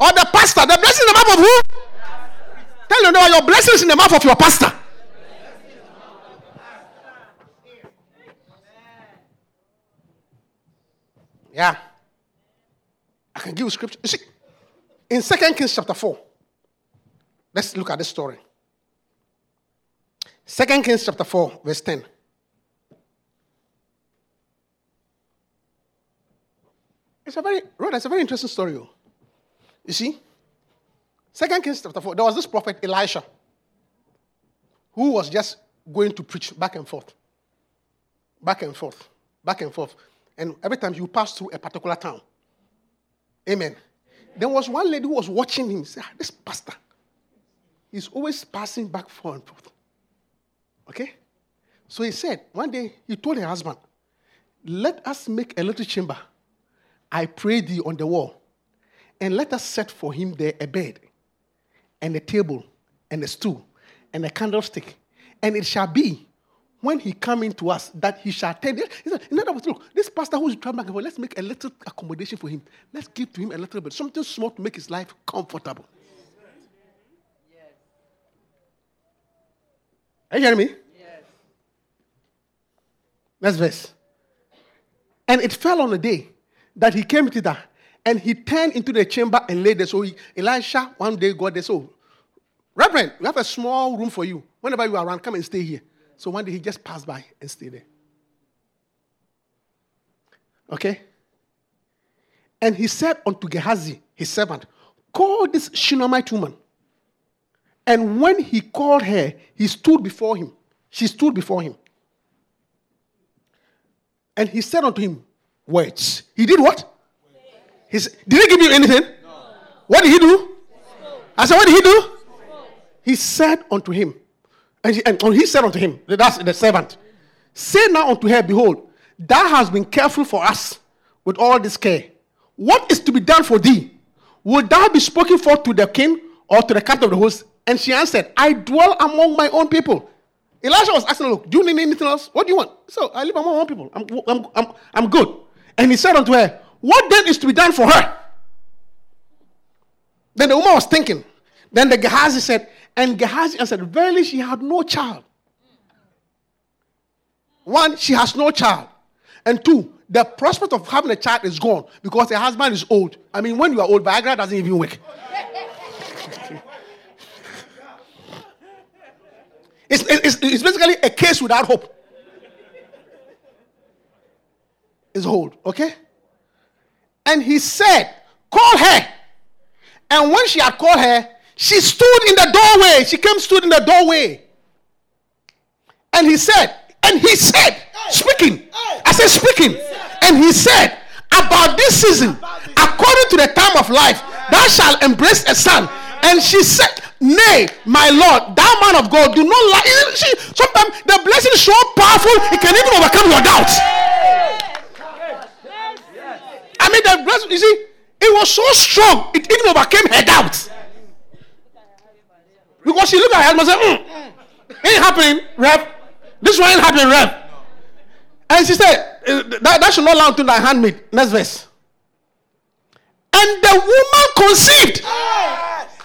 Or the pastor. The blessing is in the mouth of who? Tell you know your blessing is in the mouth of your pastor. Yeah. I can give you scripture. You see, in Second Kings chapter 4, let's look at this story. Second Kings chapter 4, verse 10. It's a very, Rhoda, it's a very interesting story. Oh. You see, Second Kings chapter 4, there was this prophet Elisha who was just going to preach back and forth. Back and forth. Back and forth. And every time you pass through a particular town. Amen. There was one lady who was watching him. Say, ah, this pastor, he's always passing back forth and forth. Okay? So he said, one day he told her husband, Let us make a little chamber. I pray thee on the wall. And let us set for him there a bed, and a table, and a stool, and a candlestick. And it shall be when he come into us that he shall you. In other words, look, this pastor who's traveling back and forth, let's make a little accommodation for him. Let's give to him a little bit, something small to make his life comfortable. Are you hearing me? Yes. Next verse. And it fell on a day that he came to that, and he turned into the chamber and laid there. So he, Elisha one day got there. So, Reverend, we have a small room for you. Whenever you are around, come and stay here. So one day he just passed by and stayed there. Okay? And he said unto Gehazi, his servant, Call this Shunammite woman. And when he called her, he stood before him. She stood before him. And he said unto him, Words. He did what? He said, did he give you anything? No. What did he do? I said, What did he do? He said unto him, and he, and he said unto him, that's the servant, Say now unto her, Behold, thou hast been careful for us with all this care. What is to be done for thee? Would thou be spoken for to the king or to the captain of the host? And she answered, I dwell among my own people. Elijah was asking, Look, do you need anything else? What do you want? So I live among my own people. I'm, I'm, I'm, I'm good. And he said unto her, What then is to be done for her? Then the woman was thinking. Then the Gehazi said, and Gehazi answered, Verily, she had no child. One, she has no child. And two, the prospect of having a child is gone because her husband is old. I mean, when you are old, Viagra doesn't even work. *laughs* it's, it's, it's basically a case without hope. It's old, okay? And he said, Call her. And when she had called her, she stood in the doorway. She came, stood in the doorway. And he said, and he said, speaking. I said, speaking. And he said, about this season, according to the time of life, thou shalt embrace a son. And she said, Nay, my Lord, thou man of God, do not lie. See, sometimes the blessing is so powerful, it can even overcome your doubts. I mean, the blessing, you see, it was so strong, it even overcame her doubts. Because she looked at her husband and said, mm, ain't happening, Rev. This one ain't happening, Rev. And she said, eh, that, that should not lie until thy handmaid. Next verse. And the woman conceived.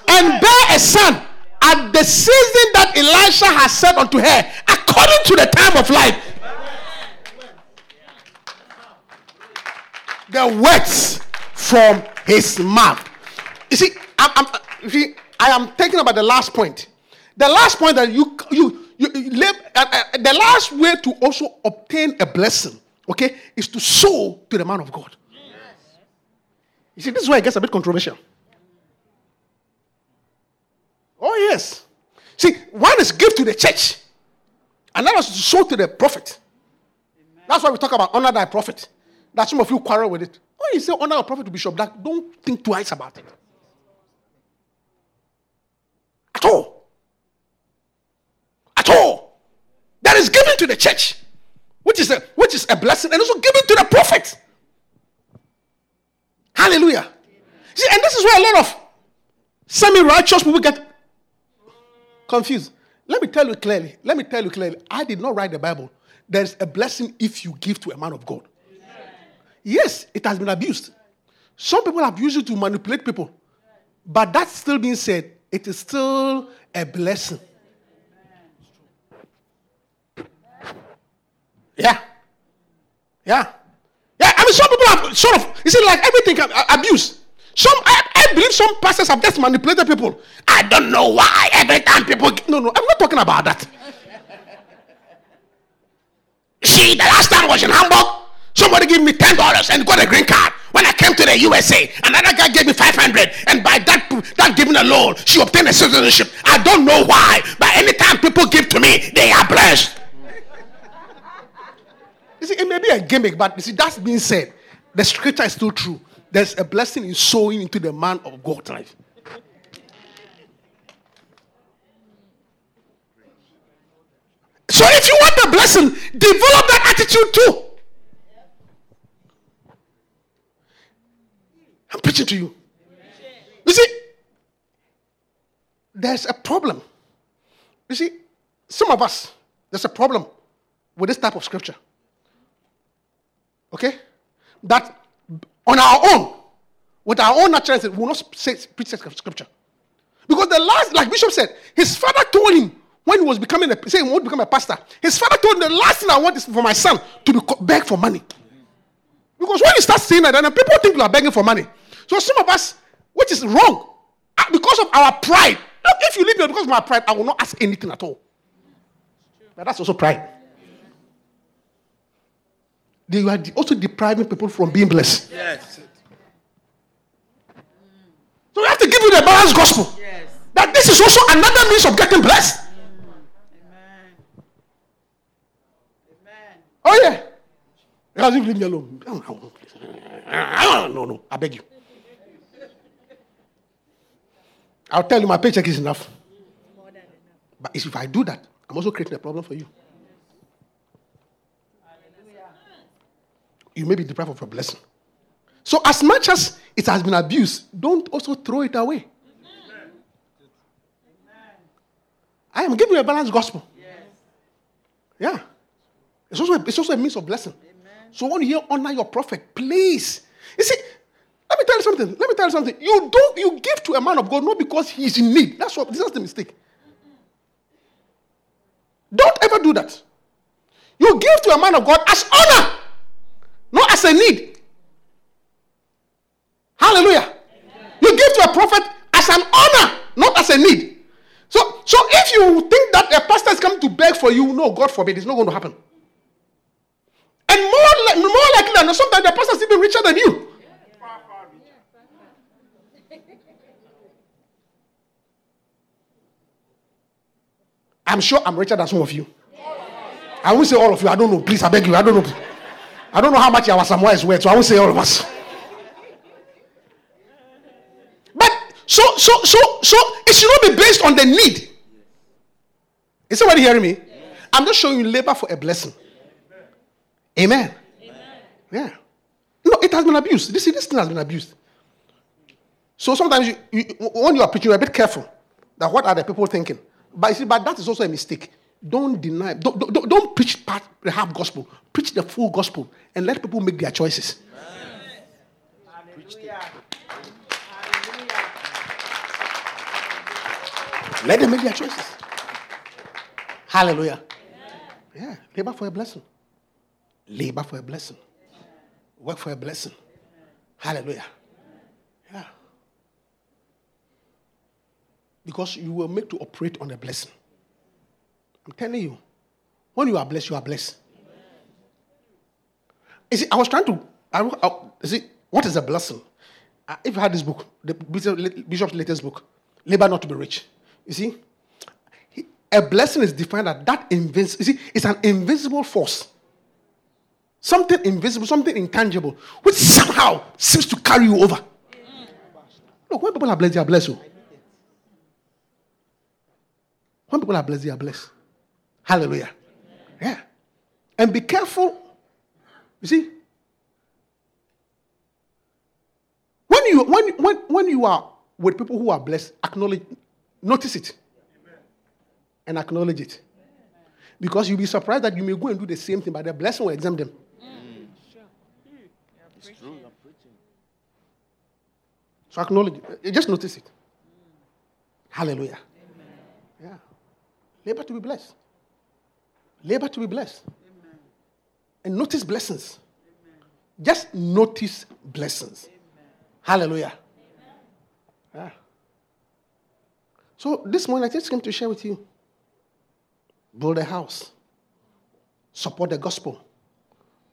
And bare a son at the season that Elisha has said unto her, according to the time of life. The words from his mouth. You see, I'm, I'm, you see, I am thinking about the last point. The last point that you you you, live, uh, uh, the last way to also obtain a blessing, okay, is to sow to the man of God. You see, this is where it gets a bit controversial. Oh, yes. See, one is give to the church, another is to sow to the prophet. That's why we talk about honor thy prophet. That some of you quarrel with it. When you say honor your prophet to bishop, that don't think twice about it. At all. At all. That is given to the church, which is a which is a blessing, and also given to the prophet. Hallelujah. See, and this is where a lot of semi-righteous people get confused. Let me tell you clearly. Let me tell you clearly. I did not write the Bible. There is a blessing if you give to a man of God. Yes, it has been abused. Some people have used it to manipulate people. But that's still being said, it is still a blessing. Yeah. Yeah. Yeah, I mean, some people have sort of, you see, like everything abuse. Some, I, I, believe some pastors have just manipulated people. I don't know why every time people, no, no, I'm not talking about that. see, the last time I was in Hamburg, somebody gave me $10 and got a green card. When I came to the USA, another guy gave me 500 and by that, that giving alone, she obtained a citizenship. I don't know why, but anytime people give to me, they are blessed. You see, it may be a gimmick, but you see, that's being said. The scripture is still true. There's a blessing in sowing into the man of God's life. So if you want the blessing, develop that attitude too. I'm preaching to you. You see, there's a problem. You see, some of us, there's a problem with this type of scripture. Okay? That on our own, with our own natural we will not say, preach scripture. Because the last, like Bishop said, his father told him when he was becoming a, saying he want to become a pastor, his father told him the last thing I want is for my son to be, beg for money. Because when you start saying that, then people think you are begging for money. So some of us, which is wrong, uh, because of our pride. Look, if you leave me because of my pride, I will not ask anything at all. But that's also pride they are also depriving people from being blessed. Yes. So we have to give you the balanced gospel. Yes. That this is also another means of getting blessed. Amen. Amen. Oh yeah. You leave me alone. No, no, I beg you. I'll tell you my paycheck is enough. But if I do that, I'm also creating a problem for you. You may be deprived of a blessing. So, as much as it has been abused, don't also throw it away. I am giving you a balanced gospel. Yeah. It's also, a, it's also a means of blessing. So when you hear honor your prophet, please. You see, let me tell you something. Let me tell you something. You don't you give to a man of God not because he's in need. That's what this is the mistake. Don't ever do that. You give to a man of God as honor not as a need. Hallelujah. Amen. You give to a prophet as an honor, not as a need. So, so if you think that a pastor is coming to beg for you, no, God forbid, it's not going to happen. And more, more likely than not, sometimes the pastor is even richer than you. I'm sure I'm richer than some of you. I won't say all of you. I don't know. Please, I beg you. I don't know. I don't know how much our Samoa is worth, so I won't say all of us. But so so so so it should not be based on the need. Is somebody hearing me? I'm just showing you labor for a blessing. Amen. Amen. Yeah. No, it has been abused. This, this thing has been abused. So sometimes you, you, when you are preaching, you're a bit careful that what are the people thinking. But you see, but that is also a mistake. Don't deny, don't, don't, don't preach part, the half gospel. Preach the full gospel and let people make their choices. Let them make their choices. Hallelujah. Yeah, labor for a blessing. Labor for a blessing. Work for a blessing. Hallelujah. Yeah. Because you were made to operate on a blessing. I'm telling you, when you are blessed, you are blessed. You see, I was trying to. I, I, you see, what is a blessing? Uh, if you had this book, the Bishop- Bishop's latest book, Labor Not to Be Rich, you see, he- a blessing is defined as that invincible. You see, it's an invisible force. Something invisible, something intangible, which somehow seems to carry you over. Look, when people are blessed, they are blessed. oh. When people are blessed, they are blessed. Hallelujah. Yeah. And be careful. You see, when you when when when you are with people who are blessed, acknowledge, notice it, and acknowledge it, because you'll be surprised that you may go and do the same thing, but the blessing will exempt them. Mm. It's true. So acknowledge it. Just notice it. Hallelujah. Yeah. Labor to be blessed. Labor to be blessed. And notice blessings. Just notice blessings. Hallelujah. Yeah. So this morning I just came to share with you. Build a house. Support the gospel.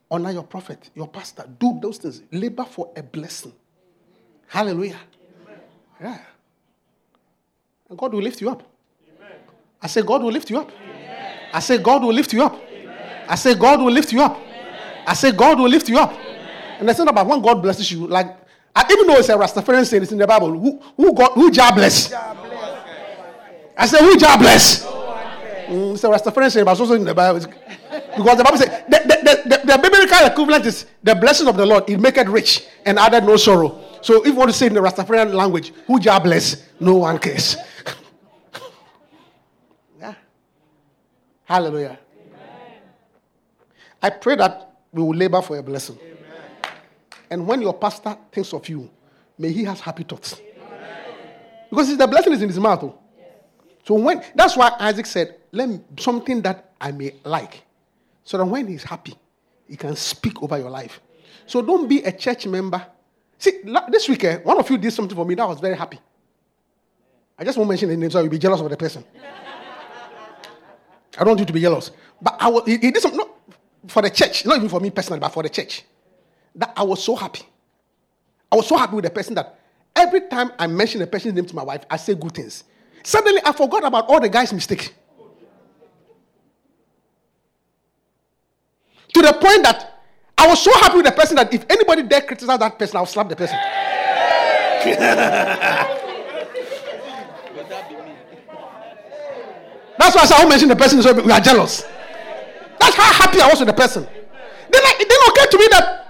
Honor your prophet, your pastor. Do those things. Labor for a blessing. Hallelujah. Yeah. And God will lift you up. I say, God will lift you up. I say, God will lift you up. I say, God will lift you up. I say, God will lift you up. And it's not about when God blesses you. Like, I, even though it's a Rastafarian saying it's in the Bible, who, who God, who Jah bless? I say, who Jah bless? Mm, it's a Rastafarian saying, but it's also in the Bible. Because the Bible says, the, the, the, the, biblical equivalent is the blessing of the Lord, it maketh rich and added no sorrow. So if you want to say in the Rastafarian language, who Jah bless? No one cares. *laughs* yeah. Hallelujah. I pray that we will labor for a blessing. And when your pastor thinks of you, may he have happy thoughts. Because the blessing is in his mouth. oh. So when that's why Isaac said, Let me something that I may like. So that when he's happy, he can speak over your life. So don't be a church member. See, this weekend, eh, one of you did something for me that I was very happy. I just won't mention the name so you'll be jealous of the person. I don't want you to be jealous. But I was, he, he did something not for the church, not even for me personally, but for the church. That I was so happy. I was so happy with the person that every time I mention the person's name to my wife, I say good things. Suddenly, I forgot about all the guy's mistakes. To the point that I was so happy with the person that if anybody dare criticize that person, I'll slap the person. *laughs* That's why I said I won't mention the person so we are jealous. That's how happy I was with the person. Then it occurred to me that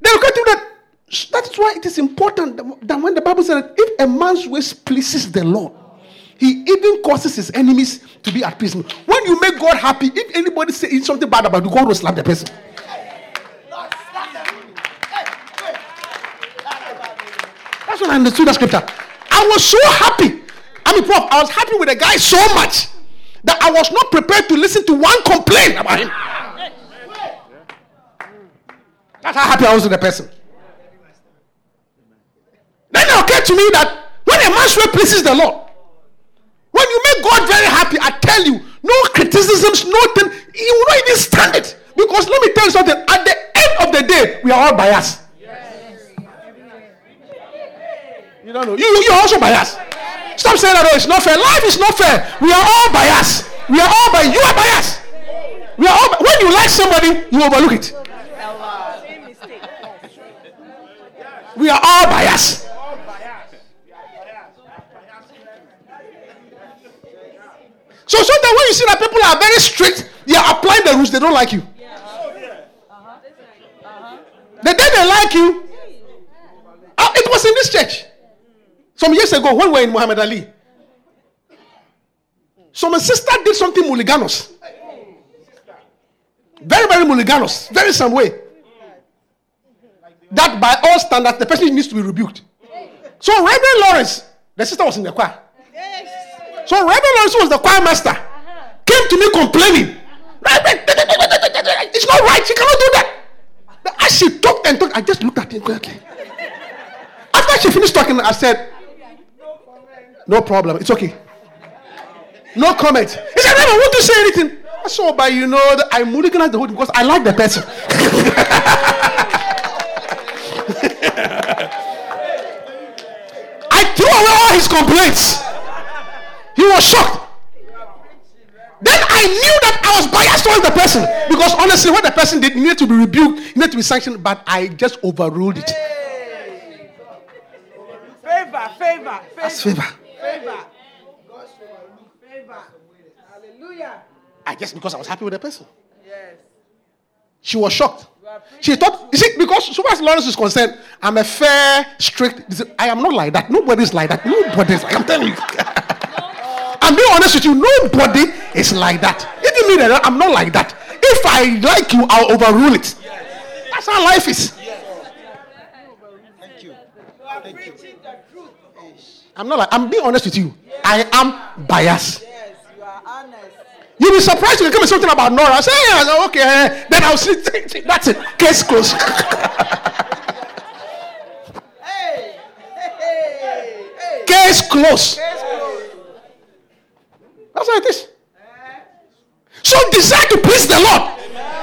then occurred to me that that's why it is important that- that when the Bible said that if a man's ways pleases the Lord, he even causes his enemies to be at peace. When you make God happy, if anybody says something bad about you, God will slap the person. That's when I understood that scripture. I was so happy. I mean, Prof, I was happy with the guy so much that I was not prepared to listen to one complaint about him. That's how happy I was with the person. Then it occurred to me that when a man's way pleases the Lord, when you make God very happy, I tell you, no criticisms, nothing, you will not even stand it. Because let me tell you something, at the end of the day, we are all biased. You don't know. You, you're also biased. Stop saying that, oh, it's not fair. Life is not fair. We are all biased. We are all biased. You are biased. We are all, when you like somebody, you overlook it. We are all biased. So sometimes when you see that people are very strict, they are applying the rules, they don't like you. The day they like you, Ah, it was in this church. Some years ago, when we were in Muhammad Ali, some sister did something mulliganous. Very, very mulliganous. Very some way. That by all standards, the person needs to be rebuked. So Reverend Lawrence, the sister was in the choir. So Reverend Lawrence was the choir master. Came to me complaining. It's not right. She cannot do that. As she talked and talked, I just looked at him. Okay. After she finished talking, I said, No problem. It's okay. No comment. He said, Never want to say anything. I saw, oh, but you know, that I'm looking at the whole because I like the person. *laughs* I threw away all his complaints. He was shocked. Then I knew that I was biased towards the person because honestly, what the person did needed to be rebuked, needed to be sanctioned, but I just overruled it. Favor, favor, That's favor, favor. favor. Favor. Hallelujah. I guess because I was happy with the person. Yes. She was shocked. She thought, you see, because so far as Lawrence is concerned, I'm a fair, strict. I am not like that. Nobody's like that. Nobody's. Like, I'm telling you. *laughs* I'm being honest with you. Nobody is like that. It didn't mean that I'm not like that. If I like you, I'll overrule it. That's how life is. Thank you Thank preaching the truth. I'm not like. I'm being honest with you. I am biased. Yes, you are honest. You'll be surprised you come with something about Nora. I say, yeah, okay, eh. then I'll see. That's it. Case closed. Hey, hey, hey, hey. Case closed. Case closed. That's how it is. So desire to please the Lord.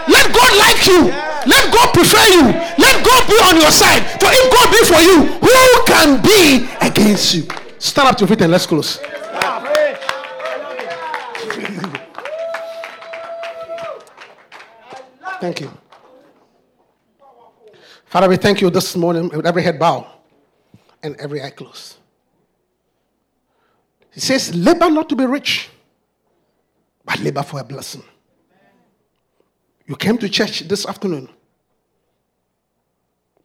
Let God like you. Let God prefer you. Let God be on your side. For if God be for you, who can be against you? Stand up to your feet and let's close. Thank you. Father, we thank you this morning with every head bow and every eye closed. He says, labor not to be rich, but labor for a blessing. You came to church this afternoon.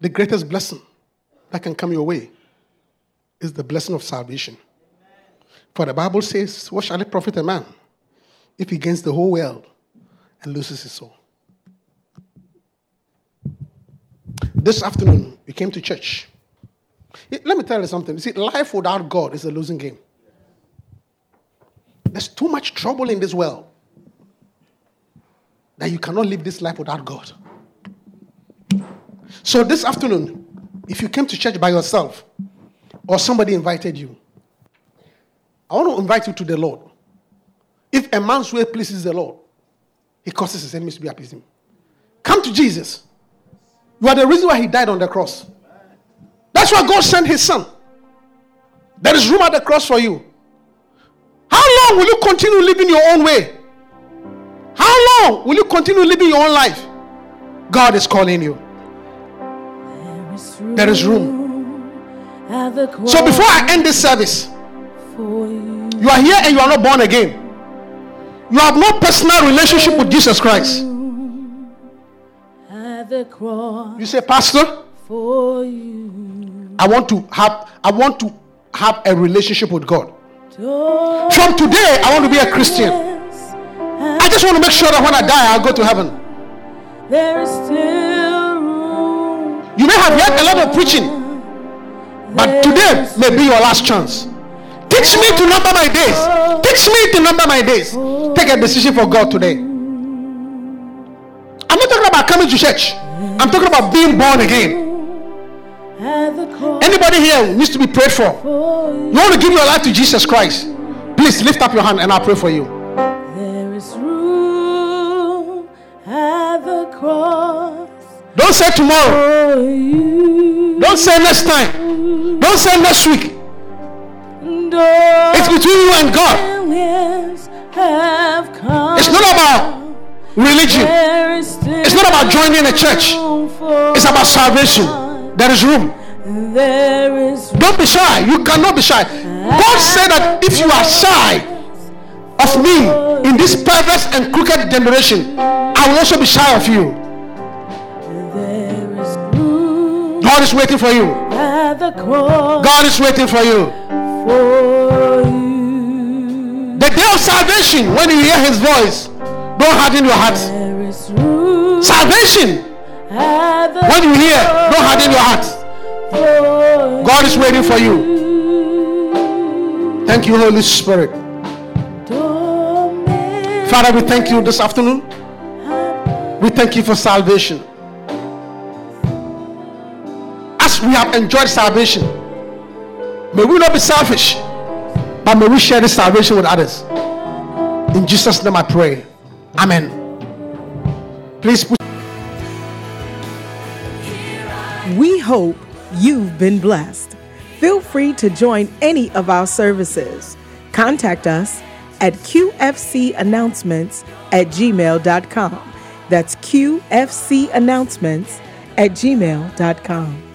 The greatest blessing that can come your way is the blessing of salvation. For the Bible says, What shall it profit a man if he gains the whole world and loses his soul? This afternoon, we came to church. Let me tell you something. You see, life without God is a losing game. There's too much trouble in this world that you cannot live this life without God. So, this afternoon, if you came to church by yourself or somebody invited you, I want to invite you to the Lord. If a man's way pleases the Lord, he causes his enemies to be appeased him. Come to Jesus. You are the reason why he died on the cross. That's why God sent his son. There is room at the cross for you. How long will you continue living your own way? How long will you continue living your own life? God is calling you. There is room. So before I end this service, you are here and you are not born again. You have no personal relationship with Jesus Christ. You say, Pastor. I want to have I want to have a relationship with God. From today, I want to be a Christian. I just want to make sure that when I die, I'll go to heaven. There is still. You may have heard a lot of preaching, but today may be your last chance. Teach me to number my days. Teach me to number my days. Take a decision for God today. I'm not talking about coming to church. I'm talking about being born again. At the cross Anybody here needs to be prayed for. You want to give your life to Jesus Christ? Please lift up your hand and I'll pray for you. There is room at the cross Don't say tomorrow. Don't say next time. Don't say next week. It's between you and God. It's not about religion. It's not about joining a church. It's about salvation. There is room. Don't be shy. You cannot be shy. God said that if you are shy of me in this perverse and crooked generation, I will also be shy of you. God is waiting for you. At the cross God is waiting for you. for you. The day of salvation, when you hear his voice, don't harden your heart. There is room Salvation, when you hear, don't harden your heart. God is waiting for you. Thank you, Holy Spirit. Father, we thank you this afternoon. We thank you for salvation. We have enjoyed salvation, may we not be selfish, but may we share this salvation with others. In Jesus' name I pray. Amen. Please put We hope you've been blessed. Feel free to join any of our services. Contact us at qfcannouncements at gmail.com. That's qfcannouncements at gmail.com.